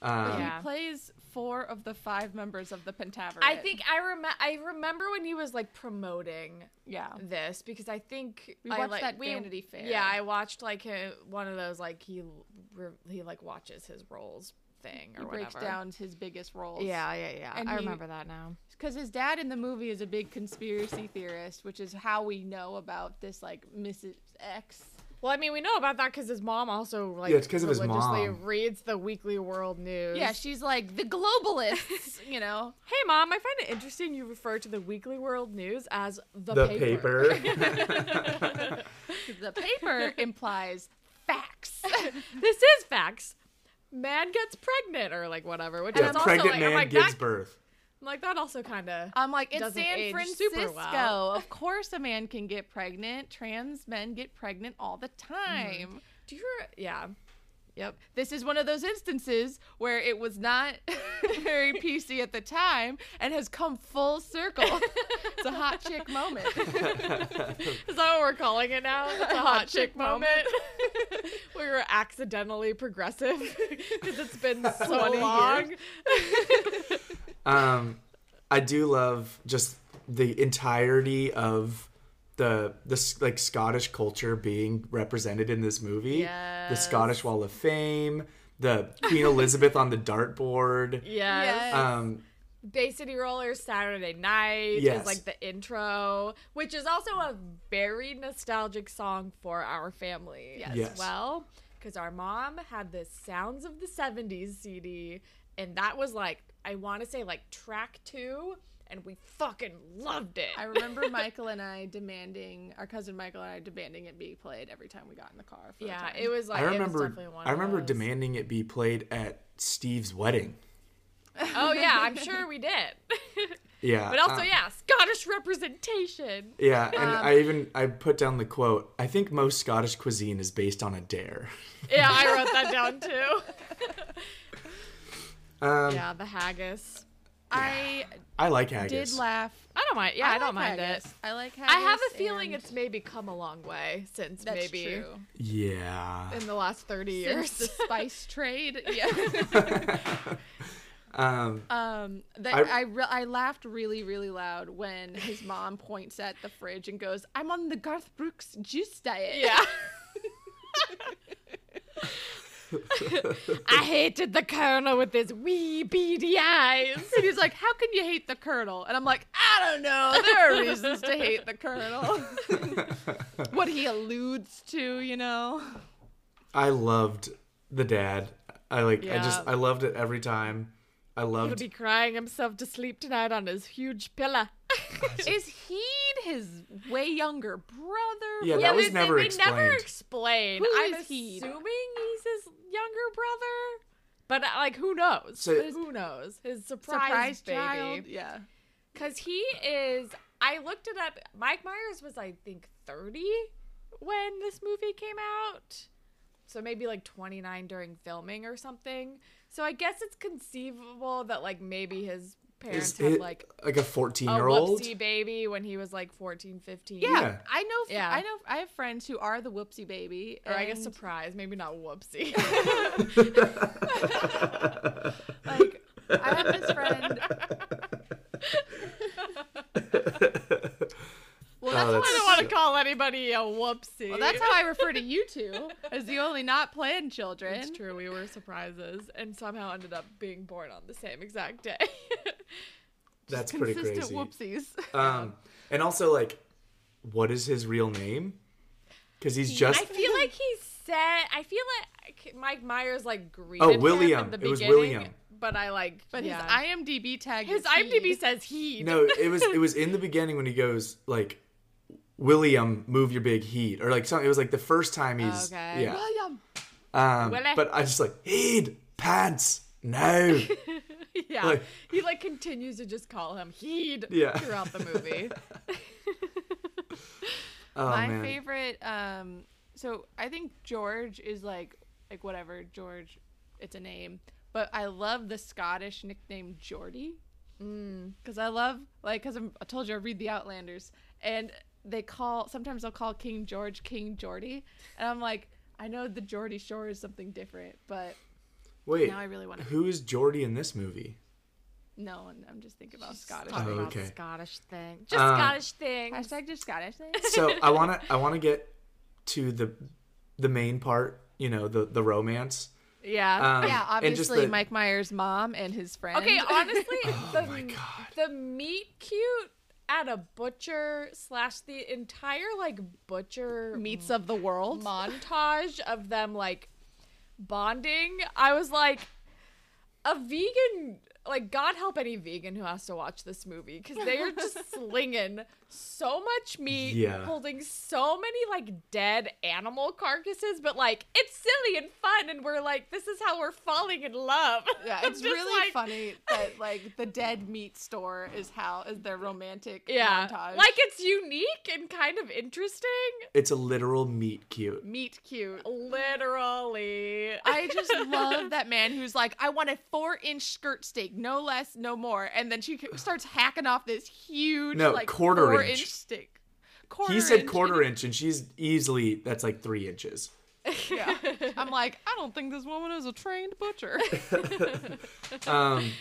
Um, Yeah. He plays four of the five members of the Pentaverate. I think I remember. I remember when he was like promoting yeah. this because I think We I watched like that we- Vanity Fair. Yeah, I watched like a, one of those like he re- he like watches his roles thing or He breaks whatever. down his biggest roles. Yeah, yeah, yeah. And I he- remember that now. because his dad in the movie is a big conspiracy theorist, which is how we know about this like Mrs. X. Well, I mean, we know about that because his mom also like Yeah, it's 'cause of his religiously mom. reads the Weekly World News. Yeah, she's like the globalists, you know. Hey, mom, I find it interesting you refer to the Weekly World News as the, the paper. paper. The paper implies facts. this is facts. Man gets pregnant or like whatever, which yeah, is also pregnant like, man I'm like, gives that, birth. I'm like that also kind of. I'm like, in San Francisco, well. of course a man can get pregnant. Trans men get pregnant all the mm-hmm. time. Do you? Yeah. Yep. This is one of those instances where it was not very PC at the time and has come full circle. it's a hot chick moment. Is that what we're calling it now? It's a hot chick moment. we were accidentally progressive because it's been so long. Um, I do love just the entirety of the the like Scottish culture being represented in this movie. The Scottish Wall of Fame, the Queen Elizabeth on the dartboard. Yes. Yes. Um, Bay City Rollers Saturday Night Yes. is like the intro, which is also a very nostalgic song for our family as Yes. well. Because our mom had the Sounds of the 70s CD, and that was like, I want to say like track two, and we fucking loved it. I remember Michael and I demanding, our cousin Michael and I demanding it be played every time we got in the car. For yeah, it was like, I it was remember definitely one I remember demanding it be played at Steve's wedding. Oh, yeah, I'm sure we did. Yeah. but also, uh, yeah, Scottish representation. Yeah, and Um, I even I put down the quote. I think most Scottish cuisine is based on a dare. Yeah, I wrote that down too. Um, yeah, the haggis. I I like haggis. did laugh. I don't mind. Yeah, I, don't like mind haggis. it. I like haggis. I have a feeling and it's maybe come a long way since that's maybe true. Yeah. in the last 30 Since years. the spice trade, yeah. Um, Um, that I- I re- I laughed really really loud when his mom points at the fridge and goes, "I'm on the Garth Brooks juice diet." yeah. I hated the colonel with his wee beady eyes. And he's like, "How can you hate the colonel?" And I'm like, "I don't know. There are reasons to hate the colonel. what he alludes to, you know." I loved the dad. I like. I just. I loved it every time. I loved He'll be crying himself to sleep tonight on his huge pillow. Is he his way younger brother? Yeah, Yeah, that was they, never they, they never explained. explain. Who I'm is he? assuming he's his younger brother, but uh, like, who knows? So- who knows? His surprise, Surprise baby. child. Yeah. Because he is. I looked it up. Mike Myers was, I think, 30 when this movie came out. So maybe like 29 during filming or something. So I guess it's conceivable that like maybe his parents Is had like like a 14 year old whoopsie baby when he was like 14, 15. Yeah, Yeah. I know. Yeah. I know. I have friends who are the whoopsie baby, Or I guess and, surprise, maybe not whoopsie. like I have this friend. Well, that's, Oh, how that's I don't want to call anybody a whoopsie. Well, that's how I refer to you two as the only not planned children. It's true. We were surprises and somehow ended up being born on the same exact day. That's pretty Consistent crazy. whoopsies. Um, and also like, what is his real name? Because he's just I feel like he said. I feel like Mike Myers like greeted him William. at the beginning. It was beginning, William. But I like. But yeah. his IMDb tag. his is IMDb Heed. says he. no. It was it was in the beginning when he goes like, William, move your big heat, or like something. It was like the first time he's Okay. yeah. William. Um, Willie. but I just like heed pants. No. yeah. like- he like continues to just call him Heed Yeah. throughout the movie. Oh My man. favorite. Um. So I think George is like like whatever George. It's a name, but I love the Scottish nickname Geordie. Because I love like because I told you I read the Outlanders and they call sometimes they'll call King George King Geordie and I'm like I know the Geordie Shore is something different, but Wait, now I really want to. who is Geordie in this movie? No, I'm just thinking about Scottish. Oh, Talking about okay. Scottish thing. Just Um, Scottish thing. Hashtag just Scottish thing. So I wanna I wanna get to the the main part. You know the the romance. Yeah. Um, yeah, and just obviously the- Mike Myers' mom and his friend. Okay, honestly, the, Oh my God. the meat cute at a butcher slash the entire like butcher meats of the world. montage of them like bonding. I was like, a vegan. Like God help any vegan who has to watch this movie because they are just slinging so much meat, Yeah. holding so many like dead animal carcasses, but like it's silly and fun, and we're like, this is how we're falling in love. Yeah, it's really like- funny that like the dead meat store is how is their romantic Yeah, montage. like it's unique and kind of interesting. It's a literal meat cute. meat cute. Literally, I just love that man who's like, I want a four inch skirt steak, no less, no more. And then she starts hacking off this huge, No, like quarter four inch. steak. Quarter He said inch. quarter inch, and she's easily that's like three inches. Yeah. I'm like, I don't think this woman is a trained butcher. Um,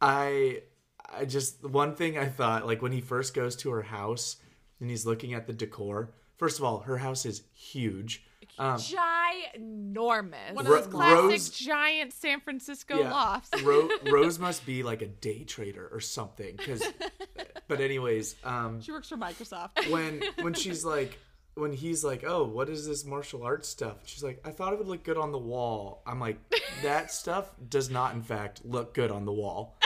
I I just one thing I thought like when he first goes to her house and he's looking at the decor. First of all, her house is huge. Um, ginormous. One of those classic Rose- giant San Francisco yeah, lofts. Ro- Rose must be like a day trader or something. Cause, but anyways, um, She works for Microsoft. when when she's like when he's like oh what is this martial arts stuff she's like i thought it would look good on the wall i'm like that stuff does not in fact look good on the wall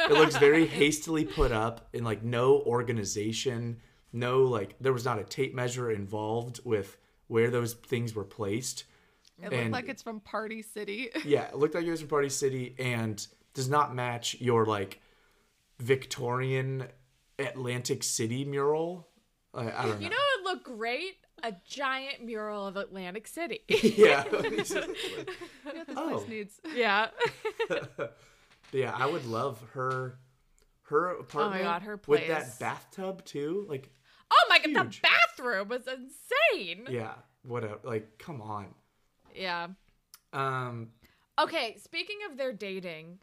it looks very hastily put up in like no organization no like there was not a tape measure involved with where those things were placed It looked like it's from Party City. yeah it looked like it was from party city and does not match your like victorian atlantic city mural I, I don't know You know, it would look great. A giant mural of Atlantic City. yeah. This Oh. place needs. yeah. yeah, I would love her her apartment Oh my God, her place. with that bathtub too. Like, Oh my god, the bathroom was insane. yeah, whatever. Like, come on. Yeah. Um, Okay, speaking of their dating,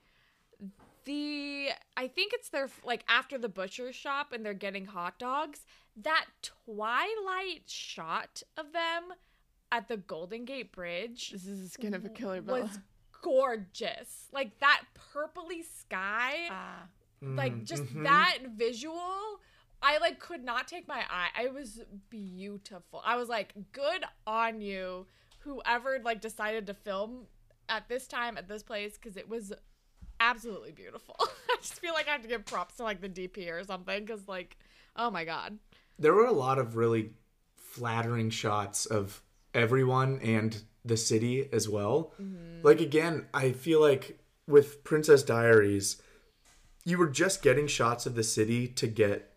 the I think it's their like after the butcher shop and they're getting hot dogs. That twilight shot of them, at the Golden Gate Bridge This is the skin of a killer Bella. was gorgeous. Like that purpley sky, Ah. like just mhm. that visual. I like could not take my eye. It was beautiful. I was like, good on you, whoever like decided to film at this time at this place because it was absolutely beautiful. I just feel like I have to give props to like the DP or something because like, oh my god. there were a lot of really flattering shots of everyone and the city as well. Mm-hmm. Like again, I feel like with Princess Diaries, you were just getting shots of the city to get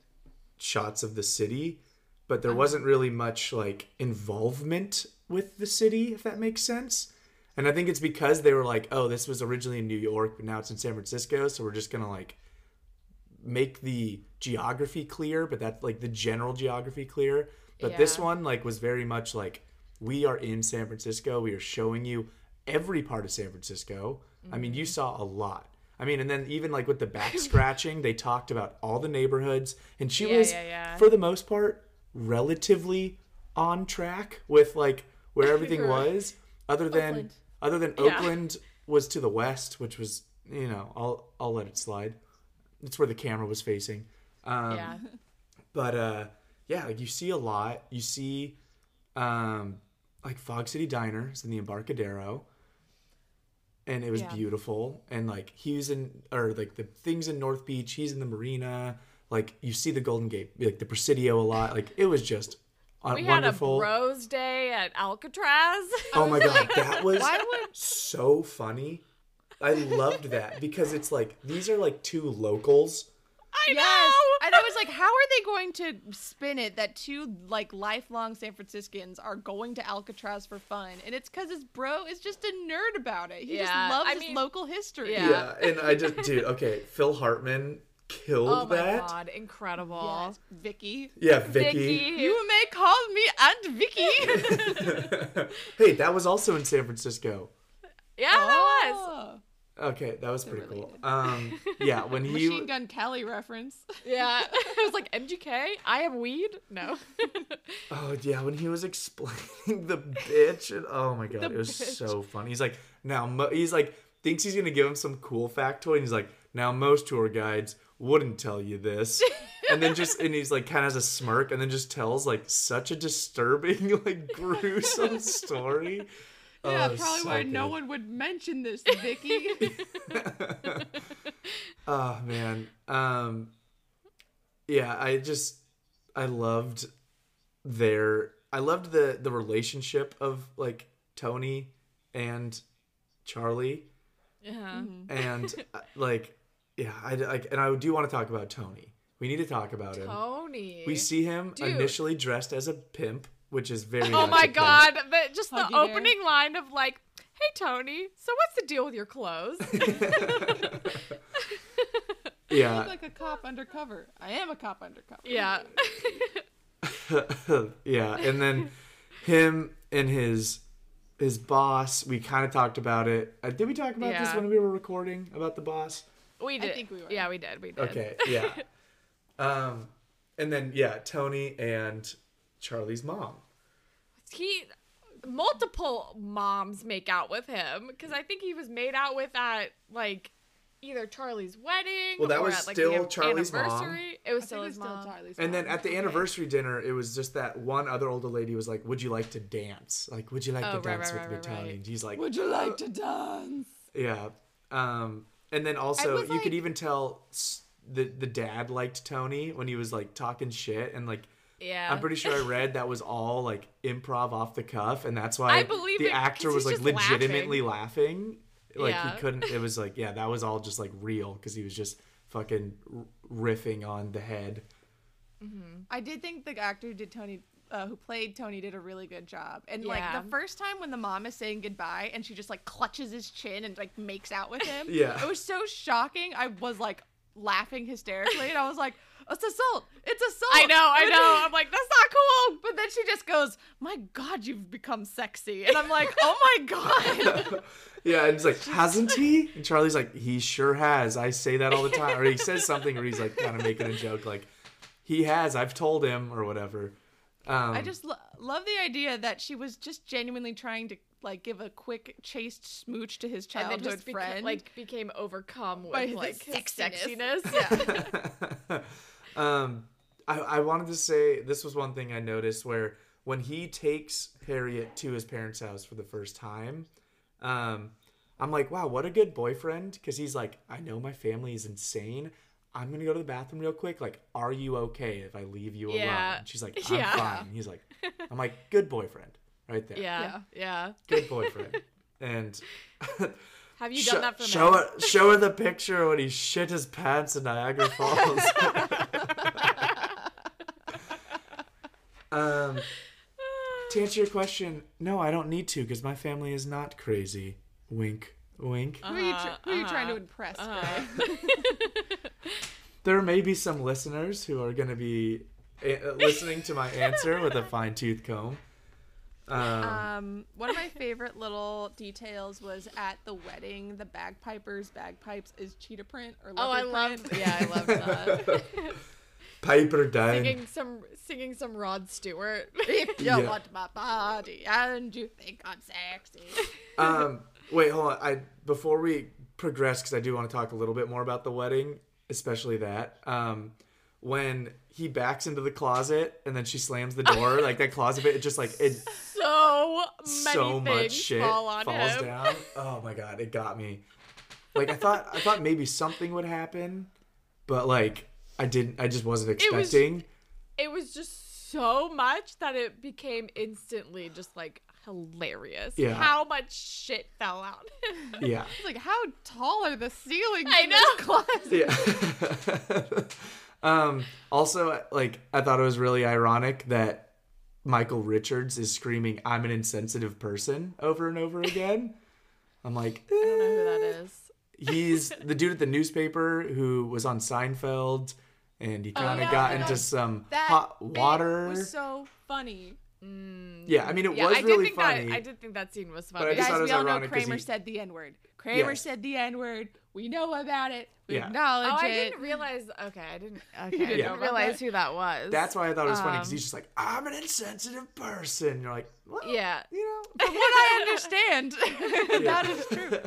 shots of the city, but there wasn't really much like involvement with the city, if that makes sense. And I think it's because they were like, oh, this was originally in New York, but now it's in San Francisco, so we're just gonna like make the geography clear, but that's like the general geography clear. But this one like was very much like we are in San Francisco. We are showing you every part of San Francisco. I mean, you Mm-hmm. saw a lot. I mean, and then even like with the back scratching, they talked about all the neighborhoods, and she Yeah, was, yeah, yeah. for the most part, relatively on track with like where everything was. Other than Oakland. other than. Oakland was to the west, which was you know I'll I'll let it slide. It's where the camera was facing. Um, yeah. but uh yeah like you see a lot you see um like fog city diner is in the embarcadero and it was Yeah. beautiful and like he was in or like the things in north beach he's in the marina like you see the golden gate like the presidio a lot like it was just uh, We had a wonderful bros day at Alcatraz. oh my god that was Why would so funny i loved that because it's like these are like two locals I Yes. know. And I was like, how are they going to spin it that two like lifelong San Franciscans are going to Alcatraz for fun? And it's because his bro is just a nerd about it. He just loves I his mean- local history. Yeah. yeah and i just dude okay phil hartman killed that. Oh my that god, incredible. Yes, Vicky. Yeah, Vicky. Vicky. You may call me Aunt Vicky. hey, that was also in San Francisco. Yeah, that was. Oh. Okay, that was pretty cool. Um, yeah, when he Machine Gun Kelly reference. Yeah. I was like, MGK? I have weed? No. oh yeah, when he was explaining the bitch, and oh my god, The it was bitch. so funny. He's like, now mo- he's like thinks he's gonna give him some cool factoid, and he's like, now most tour guides wouldn't tell you this, and then just and he's like kind of has a smirk, and then just tells like such a disturbing, like gruesome story. Yeah, Oh, probably so why no one would mention this, Vicky. oh man um yeah i just i loved their i loved the the relationship of like tony and charlie Yeah. and uh, like yeah i like and i do want to talk about tony we need to talk about him Tony. we see him Dude. initially dressed as a pimp which is very Oh my god, the, just the Huggy bear. opening line of like, "Hey Tony, so what's the deal with your clothes?" yeah like a cop undercover. I am a cop undercover. yeah. yeah, and then him and his his boss. We kind of talked about it. Uh, did we talk about this when we were recording about the boss? We did. think we were. Yeah, we did. We did. Okay, yeah. um, and then yeah, Tony and Charlie's mom. He multiple moms make out with him because I think he was made out with at like either Charlie's wedding Well, that or was at, like, still the an- Charlie's mom. anniversary. It was I still think his it's still mom. Charlie's And then at the anniversary dinner, it was just that one other older lady was like, "Would you like to dance? Like, would you like Oh, to right, dance right, with me, right, Tony?" right. And he's like, Would you like to dance? Yeah. Um, and then also was you could even tell the the dad liked Tony when he was like talking shit and like Yeah. I'm pretty sure I read that was all like improv off the cuff and that's why I believe the it, 'cause actor was like legitimately laughing. Like Yeah. he couldn't it was like yeah, that was all just like real because he was just fucking riffing on the head. I did think the actor who did Tony, uh, who played Tony, did a really good job. And Yeah. like the first time when the mom is saying goodbye and she just like clutches his chin and like makes out with him, Yeah. it was so shocking. I was like laughing hysterically, and I was like, "It's assault! It's assault!" I know. I know. I'm like, that's not cool. But then she just goes, "My God, you've become sexy," and I'm like, "Oh my God!" Yeah, and it's like, hasn't he? And Charlie's like, he sure has. I say that all the time. Or he says something or he's like kind of making a joke, like, he has. I've told him or whatever. Um, I just lo- love the idea that she was just genuinely trying to like give a quick chaste smooch to his and then childhood just beca- friend. like became overcome with By like his sexiness. sexiness. um, I, I wanted to say this was one thing I noticed where when he takes Harriet to his parents' house for the first time, um, I'm like, wow, what a good boyfriend. Because he's like, I know my family is insane. I'm gonna go to the bathroom real quick. Like, are you okay if I leave you Yeah. alone? She's like, I'm Yeah. fine. He's like, I'm like, good boyfriend, right there. yeah, yeah. good boyfriend. and Have you Sho- done that for show men? her, show her the picture when he shit his pants in Niagara Falls. um, to answer your question, no, I don't need to because my family is not crazy. Wink, wink. who, are you tr- who are you trying to uh-huh, impress, uh-huh. There may be some listeners who are going to be uh, listening to my answer with a fine tooth comb. Um, Um, one of my favorite little details was at the wedding, the bagpipers' bagpipes is cheetah print or leopard Oh, I leopard love. print. Yeah, I love that. Piper down. singing some, singing some Rod Stewart. If you Yeah. want my body and you think I'm sexy. um, wait, hold on. I before we progress, because I do want to talk a little bit more about the wedding, especially that. Um, when he backs into the closet and then she slams the door, like that closet bit, it just like it so many so much shit fall on falls him. down. Oh my god, it got me. Like I thought, I thought maybe something would happen, but like I didn't. I just wasn't It was- expecting. It was just so much that it became instantly just like hilarious. Yeah. How much shit fell out. yeah, It's like, how tall are the ceilings I in this know. closet? yeah. um. Also, like I thought it was really ironic that Michael Richards is screaming, "I'm an insensitive person" over and over again. I'm like, I don't know who that is. he's the dude at the newspaper who was on Seinfeld, and he kind of yeah, got into some That hot bit water. was so funny. yeah, I mean, it Yeah, was I did really think funny. that I did think that scene was I funny. just thought Guys, it was we all know Kramer he- said the N word. Kramer Yes. said the N word. We know about it. We Yeah. acknowledge Oh, I didn't realize. Okay, I didn't. Okay, I didn't didn't realize that? who that was. That's why I thought it was funny because Um, he's just like, I'm an insensitive person. You're like, what? yeah. You know? From what I understand, that is true.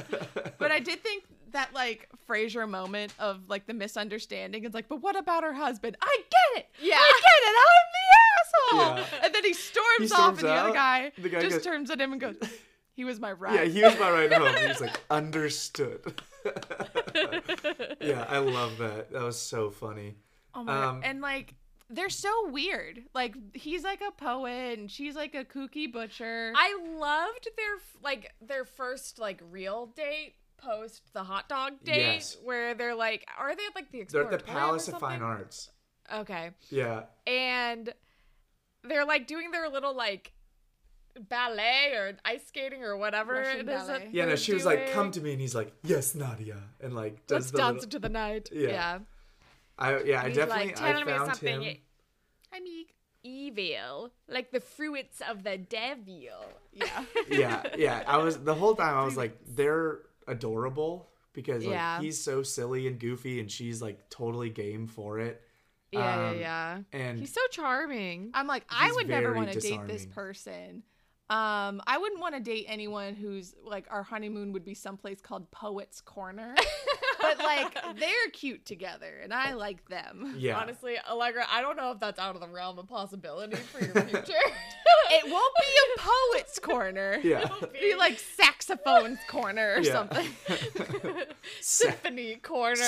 But I did think that like Frasier moment of like the misunderstanding It's like, but what about her husband? I get it. Yeah. I get it. I'm the asshole. Yeah. And then he storms, He off, storms and the other guy, The guy just goes- turns at him and goes, "He was my right." Yeah, he was my right home. He's like, understood. yeah, I love that. That was so funny. Oh my Um, god. And like they're so weird. Like he's like a poet and she's like a kooky butcher. I loved their like their first like real date post the hot dog date Yes. where they're like are they at like the They're at the Palace of Fine? Arts. Okay. Yeah. And they're like doing their little like ballet or ice skating or whatever Russian it is. ballet. that Yeah, no, they're she was like, come to me. And he's like, yes, Nadia. And like, does Let's the dance little- into the night. Yeah. Yeah. I, yeah, I He's definitely, like, tell I me found something him. Hi Meek. evil, like the fruits of the devil. Yeah. yeah, yeah. I was the whole time I was like, they're adorable because like Yeah. he's so silly and goofy, and she's like totally game for it. Yeah, Um, yeah, yeah. And He's so charming. I'm like, I would never want to date this person. Um, I wouldn't want to date anyone who's like our honeymoon would be someplace called Poets Corner. but like they're cute together and I like them. yeah, Honestly, Allegra, I don't know if that's out of the realm of possibility for your future. It won't be a Poets Corner. yeah, It'll be like saxophones corner or Yeah. something. Sa- Symphony corner.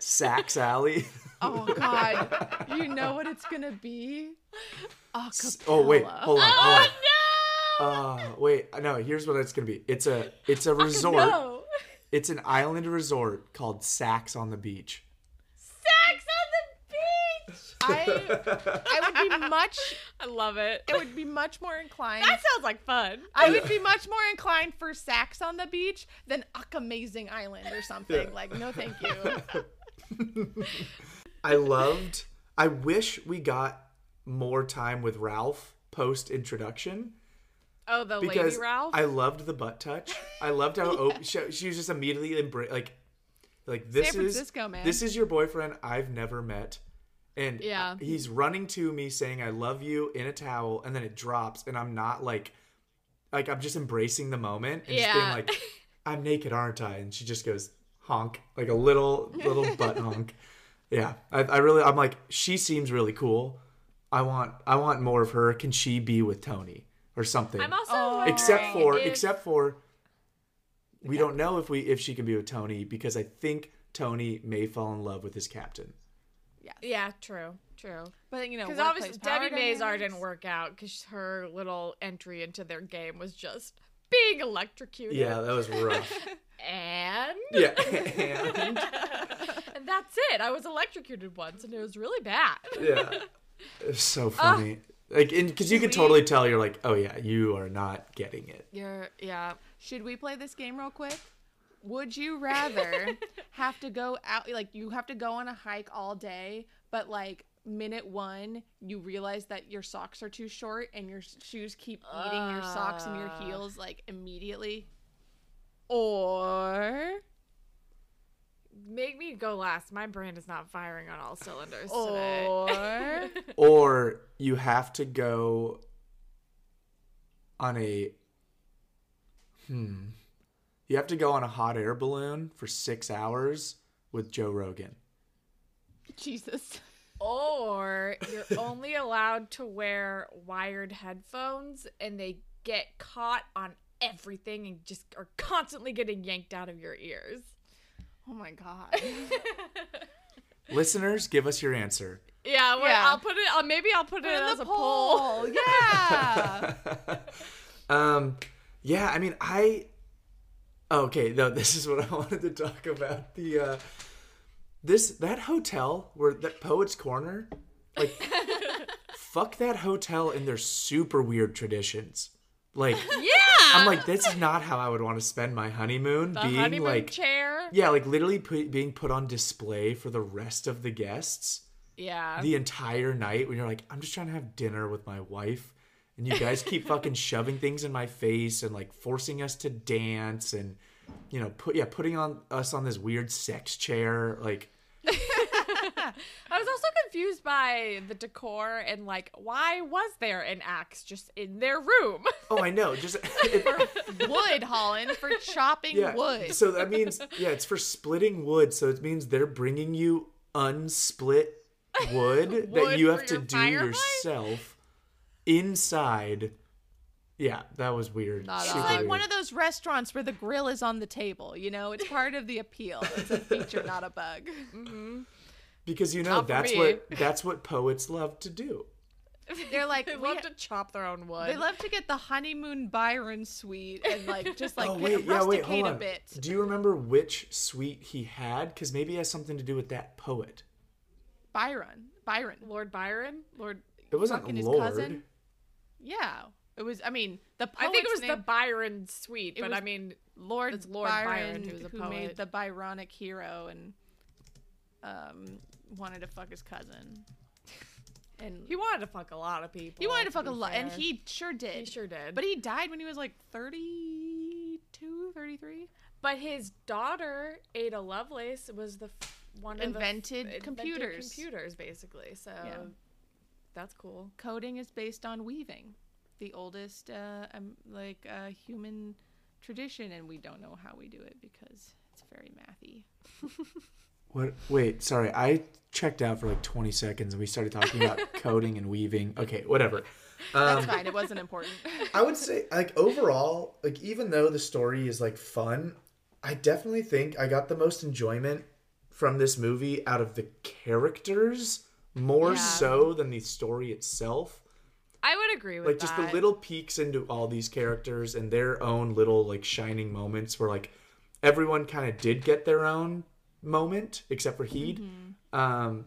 Sax Alley. Oh God, you know what it's gonna be? Acapella. oh wait, hold on, hold on. no! Uh, wait, no. Here's what it's gonna be. It's a, it's a resort. No. It's an island resort called Sax on the Beach. Sex on the beach. I I would be much I love it. it would be much more inclined. That sounds like fun. I would be much more inclined for Sax on the beach than Uck Amazing Island or something. Yeah. Like, no, thank you. I loved. I wish we got more time with Ralph post introduction Oh, the because lady Ralph. I loved the butt touch. I loved how op- she, she was just immediately embra- like like this is man. this is your boyfriend I've never met, and Yeah. he's running to me saying I love you in a towel and then it drops and I'm not like like I'm just embracing the moment and just being like I'm naked aren't I and she just goes honk like a little little butt honk yeah I, I really I'm like she seems really cool I want I want more of her can she be with Tony or something I'm also Oh. except for if- except for we don't know if we if she can be with Tony because I think Tony may fall in love with his captain. yeah, Yeah. true, true. But you know, Because obviously Debi Mazar didn't work out because her little entry into their game was just being electrocuted. Yeah, that was rough. and yeah, and, and that's it. I was electrocuted once, and it was really bad. yeah, it's so ah. funny. Like, because you can totally tell you're like, oh yeah, you are not getting it. You're yeah. Should we play this game real quick? Would you rather have to go out like you have to go on a hike all day, but like minute one you realize that your socks are too short and your shoes keep eating your socks and your heels like immediately? Or Make me go last. My brain is not firing on all cylinders today. or Or you have to go on a hmm. You have to go on a hot air balloon for six hours with Joe Rogan. Jesus. Or you're only allowed to wear wired headphones and they get caught on everything and just are constantly getting yanked out of your ears. Oh my god. Listeners, give us your answer. Yeah, well, Yeah. I'll put it. Uh, maybe I'll put, Put it in as the a poll. poll. Yeah. Um, yeah, I mean, I. Okay, no, this is what I wanted to talk about. The uh, this that hotel where that Poets Corner, like, fuck that hotel and their super weird traditions. Like, Yeah. I'm like, this is not how I would want to spend my honeymoon. the being honeymoon like, chair. yeah, like literally put, being put on display for the rest of the guests Yeah. the entire night when you're like, I'm just trying to have dinner with my wife, and you guys keep fucking shoving things in my face and like forcing us to dance and you know put yeah putting on us on this weird sex chair like I was also confused by the decor and like why was there an axe just in their room? oh I know just it- wood, Holland, for chopping yeah wood. so that means yeah it's for splitting wood so it means they're bringing you unsplit wood, that you have to do fireplace? yourself inside yeah that was weird Not Super It's like weird. one of those restaurants where the grill is on the table. You know, it's part of the appeal. It's a feature, not a bug. Mm-hmm. Because you know Not that's what that's what poets love to do They're like, They love ha- to chop their own wood. they love to get the honeymoon Byron suite and like just like oh kind wait, yeah, wait, rusticate hold a on. bit. Do you remember which suite he had? Because maybe it has something to do with that poet. Byron, Byron, Lord Byron. Lord. It wasn't fucking his Lord. cousin? Yeah, it was. I mean, the I think it poet's was the Byron suite, but was- I mean, Lord, It's Lord Byron, Byron, who's a who poet. made the Byronic hero and um wanted to fuck his cousin. And he wanted to fuck a lot of people. he wanted to fuck a lot, and he sure did. he sure did. But he died when he was like 32, 33. But his daughter Ada Lovelace was the f- one Invented of the f- computers. computers basically. So Yeah. that's cool. Coding is based on weaving, the oldest uh, um, like uh, human tradition, and we don't know how we do it because it's very mathy. What? Wait, sorry. I checked out for like 20 seconds and we started talking about coding and weaving. Okay, whatever. That's Um, fine. It wasn't important. I would say, like, overall, like, even though the story is, like, fun, I definitely think I got the most enjoyment from this movie out of the characters more Yeah. so than the story itself. I would agree with like just the little peeks into all these characters and their own little like shining moments where like everyone kind of did get their own moment except for Heed. Mm-hmm. Um,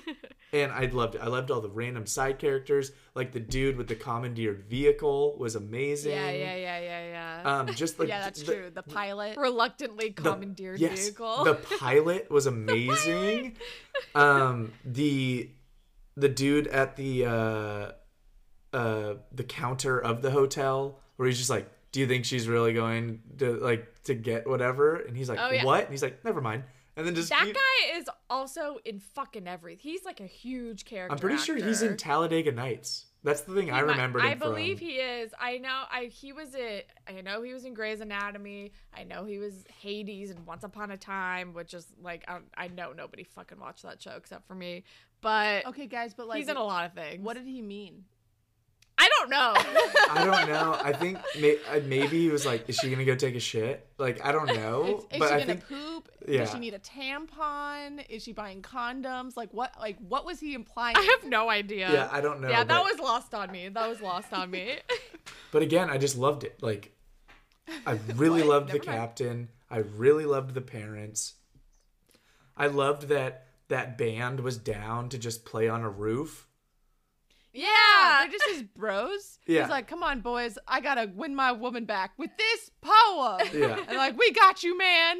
and I loved it. I loved all the random side characters. Like the dude with the commandeered vehicle was amazing. Yeah, yeah, yeah, yeah, yeah. Um, just like yeah, that's the- true. The pilot. Reluctantly the- commandeered yes, vehicle. The pilot was amazing. um, the the dude at the uh, uh, the counter of the hotel where he's just like, "Do you think she's really going to like to get whatever?" And he's like, Oh, yeah. "What?" And he's like, "Never mind." And then just That keep- guy is also in fucking everything. He's like a huge character. I'm pretty sure he's in actor. Talladega Nights. That's the thing I He might- remembered. I him from. believe he is. I know. I he was it. I know he was in Grey's Anatomy. I know he was Hades and Once Upon a Time, which is like I, I know nobody fucking watched that show except for me. But Okay, guys, but like, he's in a lot of things. what did he mean? I don't know. I don't know. I think may, uh, maybe he was like, "Is she gonna go take a shit?" Like I don't know, Is but she I gonna think poop? yeah. Does she need a tampon? Is she buying condoms? Like what? Like what was he implying? I have no idea. yeah, I don't know. yeah, that was lost on me. That was lost on me. But again, I just loved it. Like, I really What? loved the mind. captain. I really loved the parents. I loved that that band was down to just play on a roof. Yeah. They're just his bros. Yeah. He's like, come on, boys. I gotta win my woman back with this poem. Yeah. And like, we got you, man.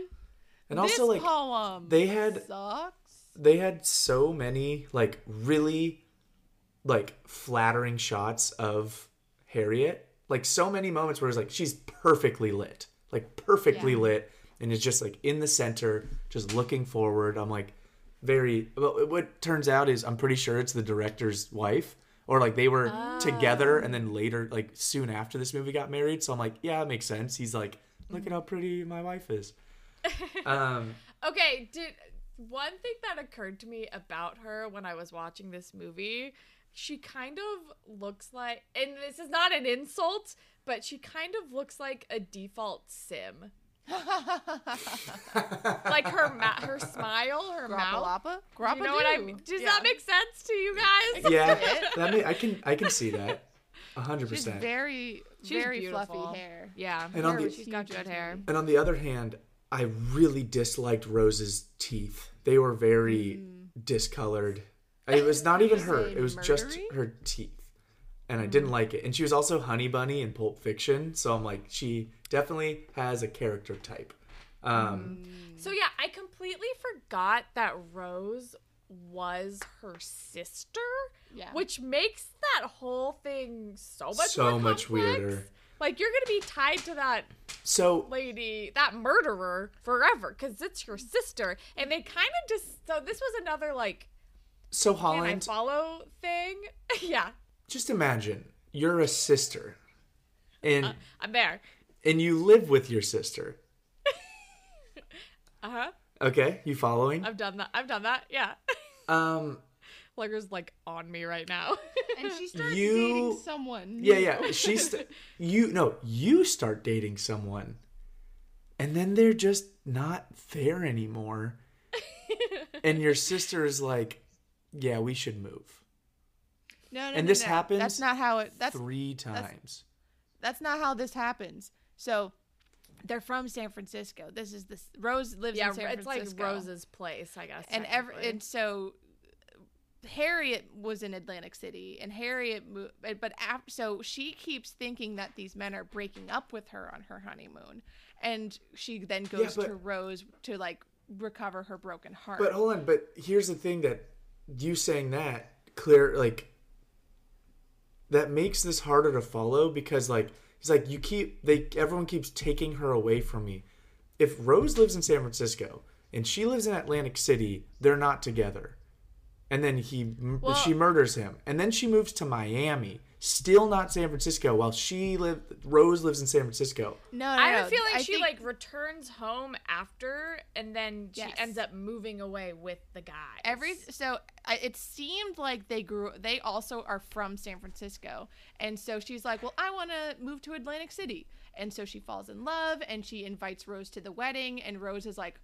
And this also like poem they had sucks. they had so many like really like flattering shots of Harriet. Like so many moments where it's like she's perfectly lit. Like perfectly Yeah. lit and is just like in the center, just looking forward. I'm like very well, what turns out is I'm pretty sure it's the director's wife. Or like they were together and then later, like soon after this movie got married. So I'm like, yeah, it makes sense. He's like, look at how pretty my wife is. Um Okay, did one thing that occurred to me about her when I was watching this movie, she kind of looks like and this is not an insult, but she kind of looks like a default sim. like her ma- her smile, her mouth. Grappa Grappa You know what I mean? Does Yeah. that make sense to you guys? yeah, that may, I can I can see that, a hundred percent. very, She's very beautiful. fluffy hair. Yeah, And on the- she's got good hair. And on the other hand, I really disliked Rose's teeth. They were very discolored. It was not even her. It was just her teeth. And I didn't like it. And she was also Honey Bunny in Pulp Fiction, so I'm like, she definitely has a character type. Um, So yeah, I completely forgot that Rose was her sister. Yeah. Which makes that whole thing so much So more much weirder. Like you're gonna be tied to that so lady, that murderer forever, because it's your sister. And they kind of just so this was another like so can I Holland, follow thing. yeah, just imagine you're a sister, and I'm there. And you live with your sister. Uh huh. Okay, you following? I've done that. I've done that. Yeah. Um, Lugger's like on me right now. And she starts You- dating someone. Yeah, yeah. She's you no, you start dating someone. And then they're just not there anymore. and your sister is like, "Yeah, we should move." No, no, And no, this no. happens That's not how it. That's 3 times. that's not how this happens. So, they're from San Francisco. This is this Rose lives yeah, in San Francisco. it's like Rose's place, I guess. and every and so Harriet was in Atlantic City, and Harriet moved, eh, but after, so she keeps thinking that these men are breaking up with her on her honeymoon, and she then goes but- to Rose to like recover her broken heart. But hold on, but here's the thing that you saying that clear like that makes this harder to follow because like he's like you keep they everyone keeps taking her away from me. If Rose lives in San Francisco and she lives in Atlantic City, they're not together. And then he Well- she murders him. And then she moves to Miami, still not San Francisco while she live Rose lives in San Francisco. no, no, I have no, a feeling I she think- like returns home after, and then she Yes. ends up moving away with the guy. every so it seemed like they grew they also are from san francisco and so she's like well i want to move to atlantic city and so she falls in love and she invites rose to the wedding and rose is like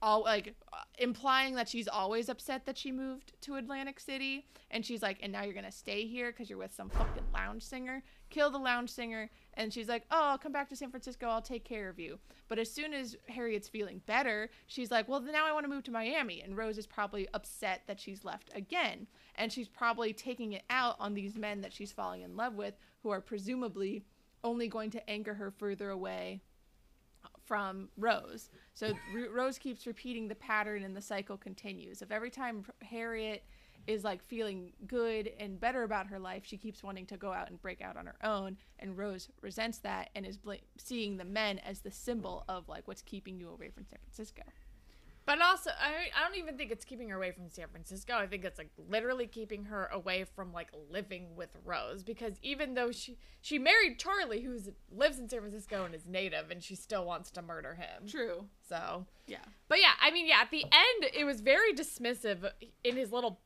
all like implying that she's always upset that she moved to atlantic city. And she's like and now you're gonna stay here because you're with some fucking lounge singer? Kill the lounge singer. And she's like oh i'll come back to san francisco. I'll take care of you. But as soon as harriet's feeling better she's like well now i want to move to miami. And rose is probably upset that she's left again. And she's probably taking it out on these men that she's falling in love with who are presumably only going to anger her further away from Rose. So Rose keeps repeating the pattern and the cycle continues. Of every time Harriet is like feeling good and better about her life, she keeps wanting to go out and break out on her own, and Rose resents that and is bla- seeing the men as the symbol of like what's keeping you away from San Francisco. But also, I I don't even think it's keeping her away from San Francisco. I think it's like literally keeping her away from like living with Rose because even though she she married Charlie, who lives in San Francisco and is native, and she still wants to murder him. True. So, Yeah. but yeah, I mean, yeah, at the end, it was very dismissive in his little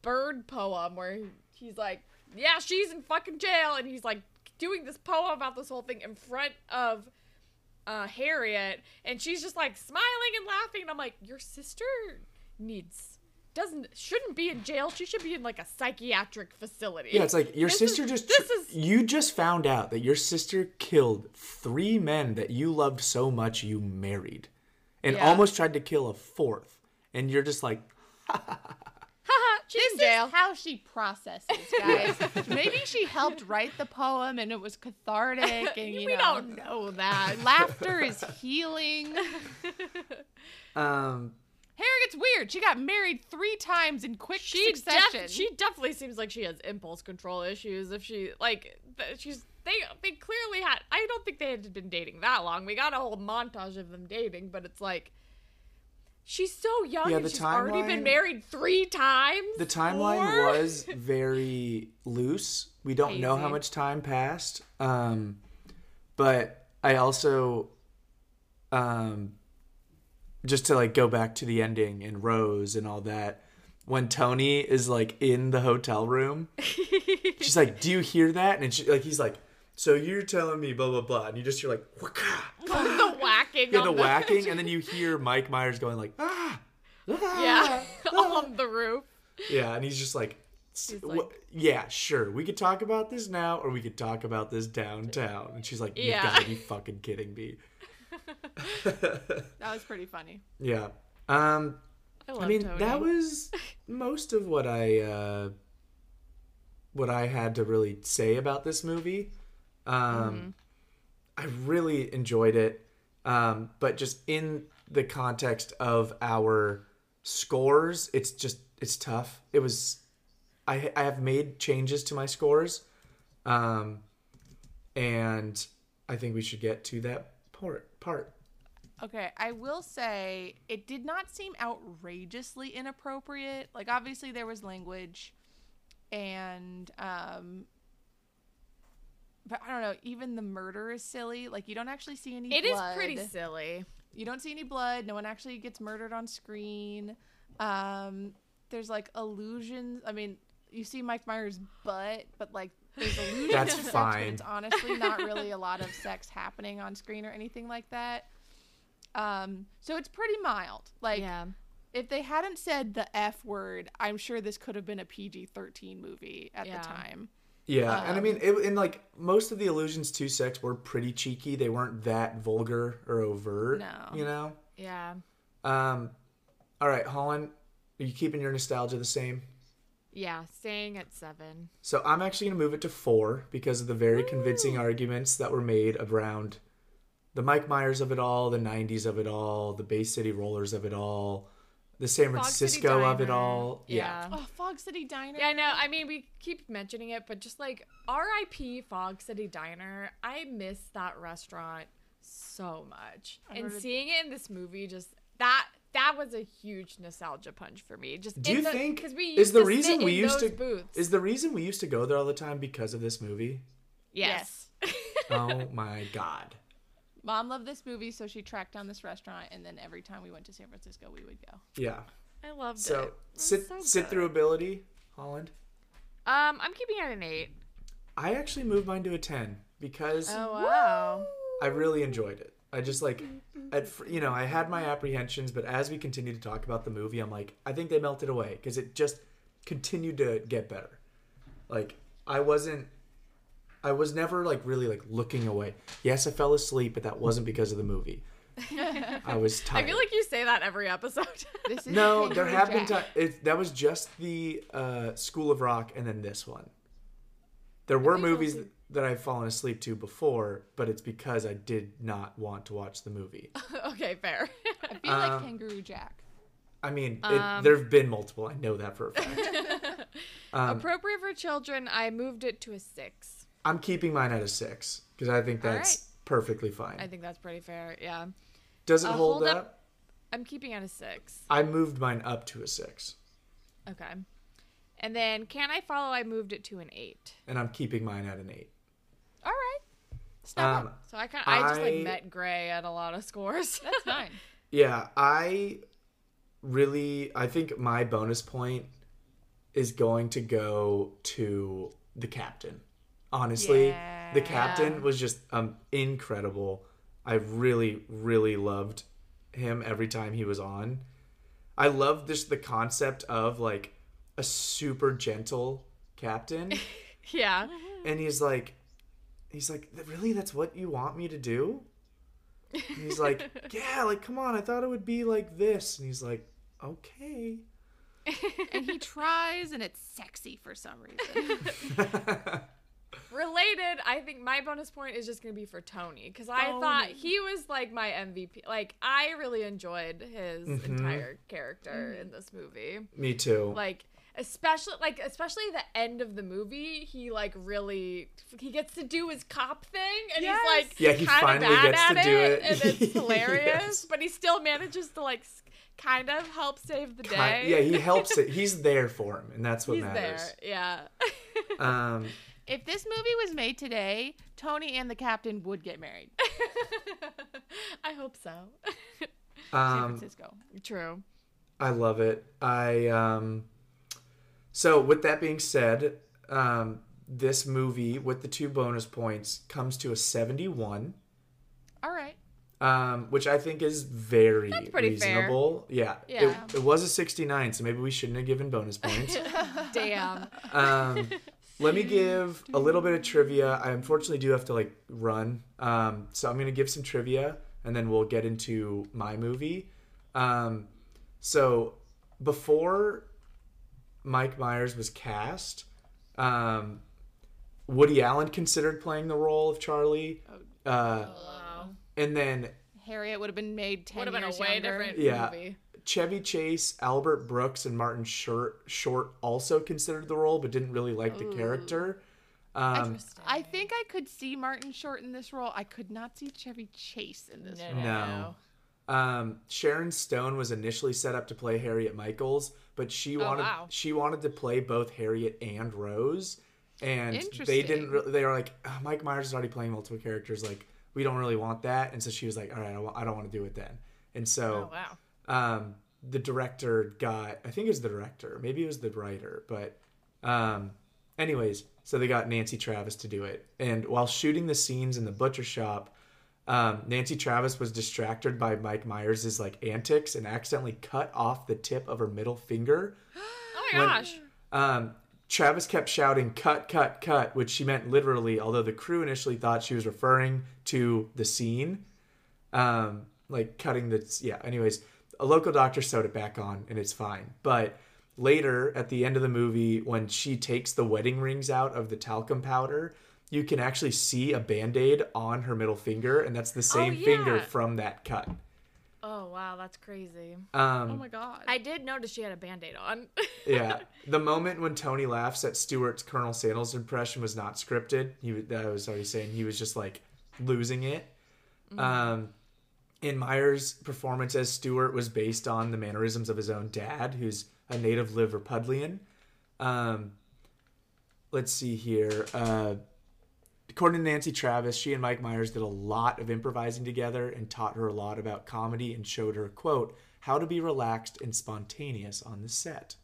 bird poem where he's like, "Yeah, she's in fucking jail," and he's like doing this poem about this whole thing in front of uh, Harriet, and she's just like smiling and laughing, and I'm like, "Your sister needs." Doesn't shouldn't be in jail. She should be in like a psychiatric facility. Yeah, it's like your This sister is- just This is you just found out that your sister killed three men that you loved so much you married, and Yeah. almost tried to kill a fourth, and you're just like, she's This in jail. is how she processes, guys. Maybe she helped write the poem and it was cathartic and you we know don't know that. laughter is healing. um, Harriet's weird. She got married three times in quick she succession. def- she definitely seems like she has impulse control issues if she like th- she's they they clearly had I don't think they had been dating that long. We got a whole montage of them dating, but it's like she's so young Yeah, and the she's already timeline- been married 3 times. the timeline was very loose. We don't know how much time passed. Um, but I also, um, just to like go back to the ending and Rose and all that. When Tony is like in the hotel room, she's like, "Do you hear that?" And she, like he's like, "So you're telling me blah blah blah," and you just hear like, the whacking Yeah, the on whacking, and then you hear Mike Myers going like, "Ah." ah, Yeah, ah." on the roof. Yeah, and he's just like, He's like- yeah, sure. We could talk about this now, or we could talk about this downtown. And she's like, you've Yeah. got to be fucking kidding me. that was pretty funny. Yeah. Um, I I mean, Tony. that was most of what I uh, what I had to really say about this movie. Um, I really enjoyed it, um, but just in the context of our scores, it's just it's tough. It was I I have made changes to my scores, um, and I think we should get to that part part. Okay, I will say it did not seem outrageously inappropriate. Like obviously there was language and um but I don't know, even the murder is silly. Like you don't actually see any It is blood. pretty silly. You don't see any blood. No one actually gets murdered on screen. Um there's like illusions. I mean, you see Mike Myers' butt, but like there's illusions That's of sex, fine. but it's honestly not really a lot of sex happening on screen or anything like that. Um, so it's pretty mild. Like yeah. if they hadn't said the F word, I'm sure this could have been a PG-13 movie at Yeah. the time. Yeah, and I Um, mean, it, and like most of the allusions to sex were pretty cheeky. They weren't that vulgar or overt. No. you know. Yeah. Um, all right, Holland, are you keeping your nostalgia the same? Yeah. Staying at seven. So I'm actually gonna move it to four because of the very convincing arguments that were made around the Mike Myers of it all, the '90s of it all, the Bay City Rollers of it all, the San Francisco of it all. Yeah. Oh, Fog City Diner. Yeah, I know. I mean, we keep mentioning it, but just like R.I.P. Fog City Diner, I miss that restaurant so much. and seeing it in this movie, just that that was a huge nostalgia punch for me. Just Do in you the, think 'cause we is the to reason we used to booths? is the reason we used to go there all the time because of this movie? yes. Oh my god. Mom loved this movie, so she tracked down this restaurant, and then every time we went to San Francisco, we would go. Yeah. I loved it. So It was sit so sit good. through ability, Holland. Um, I'm keeping it at an eight. I actually moved mine to a ten because Oh wow. I really enjoyed it. I just like, at you know, I had my apprehensions, but as we continue to talk about the movie, I'm like, I think they melted away because it just continued to get better. Like I wasn't, I was never like really like looking away. Yes, I fell asleep, but that wasn't because of the movie. I was tired. I feel like you say that every episode. This is no, there have been times. That was just the uh, School of Rock, and then this one. There were movies also- that I've fallen asleep to before, but it's because I did not want to watch the movie. okay, fair. I feel like Um, Kangaroo Jack. I mean, Um, there have been multiple. I know that for a fact. Um, Appropriate for children, I moved it to a six. I'm keeping mine at a six because I think All that's perfectly fine. I think that's pretty fair. Yeah. Does it uh, hold, hold up? up- I'm keeping it a six. I moved mine up to a six, Okay. And then can I follow? I moved it to an eight. and I'm keeping mine at an eight. All right. Step Um. So I kind of I just like met Gray at a lot of scores. That's fine. Yeah, I really I think my bonus point is going to go to the captain. Honestly, the captain was just um incredible. I really really loved him every time he was on. I love this the concept of like a super gentle captain yeah. and he's like he's like really that's what you want me to do and he's like yeah like come on i thought it would be like this and he's like okay and he tries, and it's sexy for some reason. Related, I think my bonus point is just gonna be for Tony because I Tony. thought he was like my MVP. Like I really enjoyed his Mm-hmm. entire character in this movie. me too Like especially like especially the end of the movie, he like really he gets to do his cop thing and Yes. he's like Yeah, he kind finally of bad gets to at do it. and it's hilarious. Yes. But he still manages to like kind of help save the Ki- day. yeah he helps it he's there for him and that's what he's there. matters Yeah. um if this movie was made today, Tony and the captain would get married. I hope so. San um Francisco. True. I love it. I um so with that being said, um this movie with the two bonus points comes to a 71, All right. um which I think is very pretty fair. reasonable. Yeah. Yeah. It, it was a 69, so maybe we shouldn't have given bonus points. Damn. um let me give a little bit of trivia. I unfortunately do have to like run. Um so I'm going to give some trivia and then we'll get into my movie. Um so before Mike Myers was cast, um, Woody Allen considered playing the role of Charlie. Uh, and then Harriet would have been made 10 Would have been a years way younger. different Yeah. movie. Chevy Chase, Albert Brooks, and Martin Short, Short also considered the role, but didn't really like the character. Um, Interesting. I think I could see Martin Short in this role. I could not see Chevy Chase in this No, role. No. um, Sharon Stone was initially set up to play Harriet Michaels, but she wanted wow. she wanted to play both Harriet and Rose, and they didn't. Re- they were like, "Oh, Mike Myers is already playing multiple characters. Like, we don't really want that. And so she was like, "All right, I don't want to do it then." And so Oh wow. Um, the director got I think it was the director, maybe it was the writer, but um, anyways, so they got Nancy Travis to do it. And while shooting the scenes in the butcher shop, um, Nancy Travis was distracted by Mike Myers' like antics and accidentally cut off the tip of her middle finger. Oh my When- gosh. Um, Travis kept shouting "cut, cut, cut," which she meant literally, although the crew initially thought she was referring to the scene, um, like cutting the yeah. Anyways, a local doctor sewed it back on, and it's fine. But later, at the end of the movie, when she takes the wedding rings out of the talcum powder, you can actually see a band aid on her middle finger, and that's the same finger yeah. from that cut. Oh wow, that's crazy. Um, Oh my god. I did notice she had a band-aid on. yeah, the moment when Tony laughs at Stuart's Colonel Sandals impression was not scripted. He I was already saying he was just like losing it. Um, and Myers' performance as Stuart was based on the mannerisms of his own dad, who's a native Liverpudlian. Um, let's see here. Uh, according to Nancy Travis, she and Mike Myers did a lot of improvising together and taught her a lot about comedy and showed her, quote, how to be relaxed and spontaneous on the set.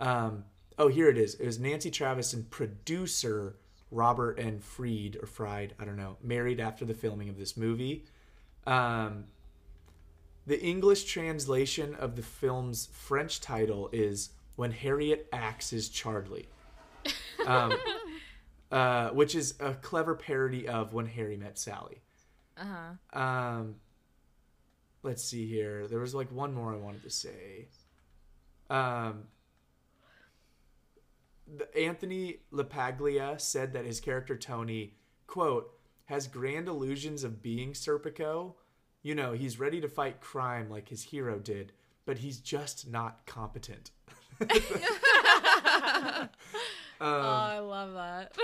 Um, oh, here it is. It was Nancy Travis and producer Robert N. Freed, or Fried, I don't know, married after the filming of this movie. Um, the English translation of the film's French title is When Harriet as Charlie. Um, uh, which is a clever parody of When Harry Met Sally. Uh huh. Um, let's see here. There was like one more I wanted to say. Um, the, Anthony LaPaglia said that his character Tony, quote, has grand illusions of being Serpico. You know, he's ready to fight crime like his hero did, but he's just not competent. oh, I love that.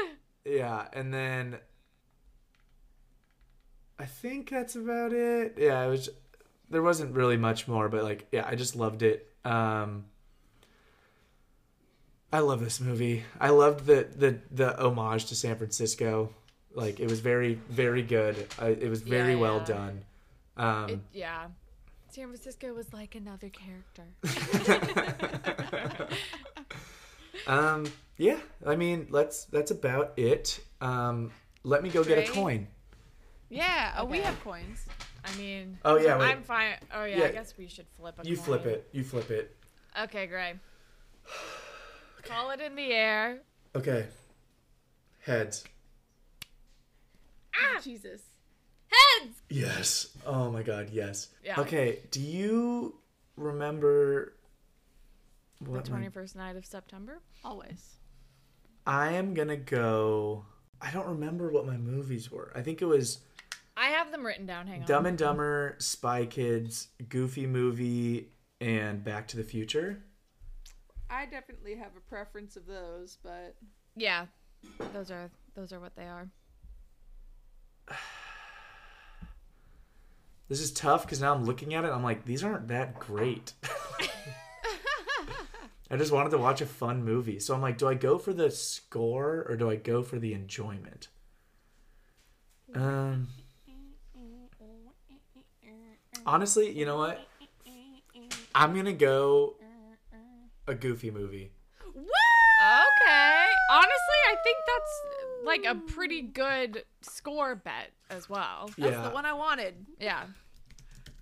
Yeah, and then I think that's about it. Yeah, it was there wasn't really much more, but like yeah, I just loved it. Um, I love this movie. I loved the the the homage to San Francisco. Like it was very very good. I, it was very Yeah, well yeah. done. Um, It, yeah. San Francisco was like another character. um, yeah, I mean, let's. That's about it. Um, let me go get a coin. Yeah. Oh, we have coins. I mean, Oh, yeah, wait. I'm fine. Oh yeah, Yeah. I guess we should flip a You flip it. You flip it. Okay, Gray. Call it in the air. Okay. Heads. Ah! Jesus. Heads. Yes. Oh my god, yes. Yeah. Okay, do you remember The what my- 21st night of September. Always. I am going to go I don't remember what my movies were. I think it was I have them written down. Hang on. Dumb and Dumber, Spy Kids, Goofy Movie, and Back to the Future. I definitely have a preference of those, but Yeah, those are those are what they are. This is tough because now I'm looking at it. I'm like, these aren't that great. I just wanted to watch a fun movie. So I'm like, do I go for the score or do I go for the enjoyment? Um, honestly, you know what? I'm going to go a goofy movie. Okay. Honestly, I think that's like a pretty good score bet as well. that's yeah. the one I wanted. Yeah.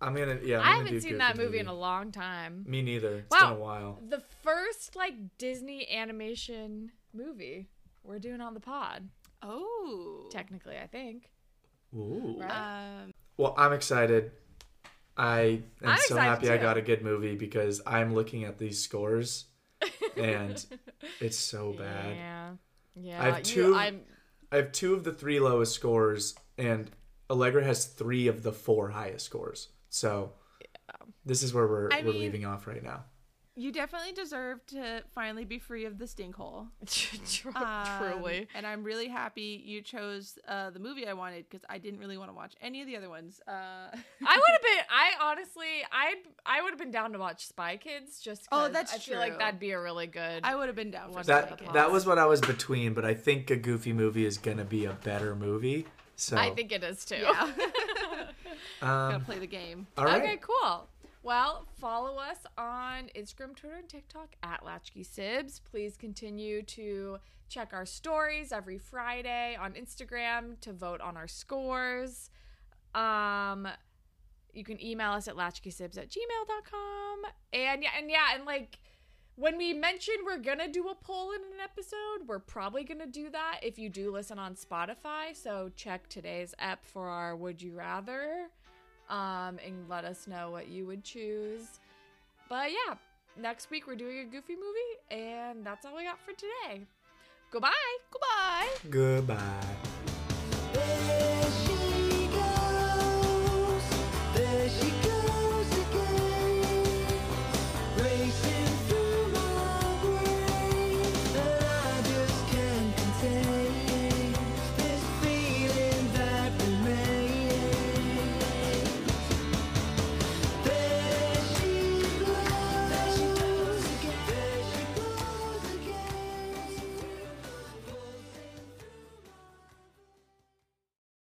I'm going to, yeah. I'm I gonna haven't seen that movie in a long time. Me neither. It's Wow. been a while. The first like Disney animation movie we're doing on the pod, Oh. technically, I think. Ooh. Right? Um, Well, I'm excited. I am I'm so excited happy I got a good movie because I'm looking at these scores and it's so bad. Yeah. Yeah. I have you- two- I'm I have two of the three lowest scores, and Allegra has three of the four highest scores. So this is where we're I we're mean- leaving off right now. You definitely deserve to finally be free of the stink hole. Um, truly. And I'm really happy you chose uh, the movie I wanted because I didn't really want to watch any of the other ones. Uh, I would have been. I honestly, I I would have been down to watch Spy Kids. Just Oh, 'cause that's I feel like that'd be a really good. I would have been down for Spy That Kids. that was what I was between, but I think a Goofy movie is gonna be a better movie. So I think it is too. Yeah. Gotta um, play the game. all right. Okay, cool. Well, follow us on Instagram, Twitter, and TikTok at Latchkey Sibs. Please continue to check our stories every Friday on Instagram to vote on our scores. Um, you can email us at latchkeysibs at gmail.com. And yeah, and yeah, and like when we mentioned we're gonna do a poll in an episode, we're probably gonna do that if you do listen on Spotify. So check today's app for our Would You Rather um, and let us know what you would choose. But yeah, next week we're doing a goofy movie, and that's all we got for today. Goodbye. Goodbye. Goodbye. There she goes. There she goes.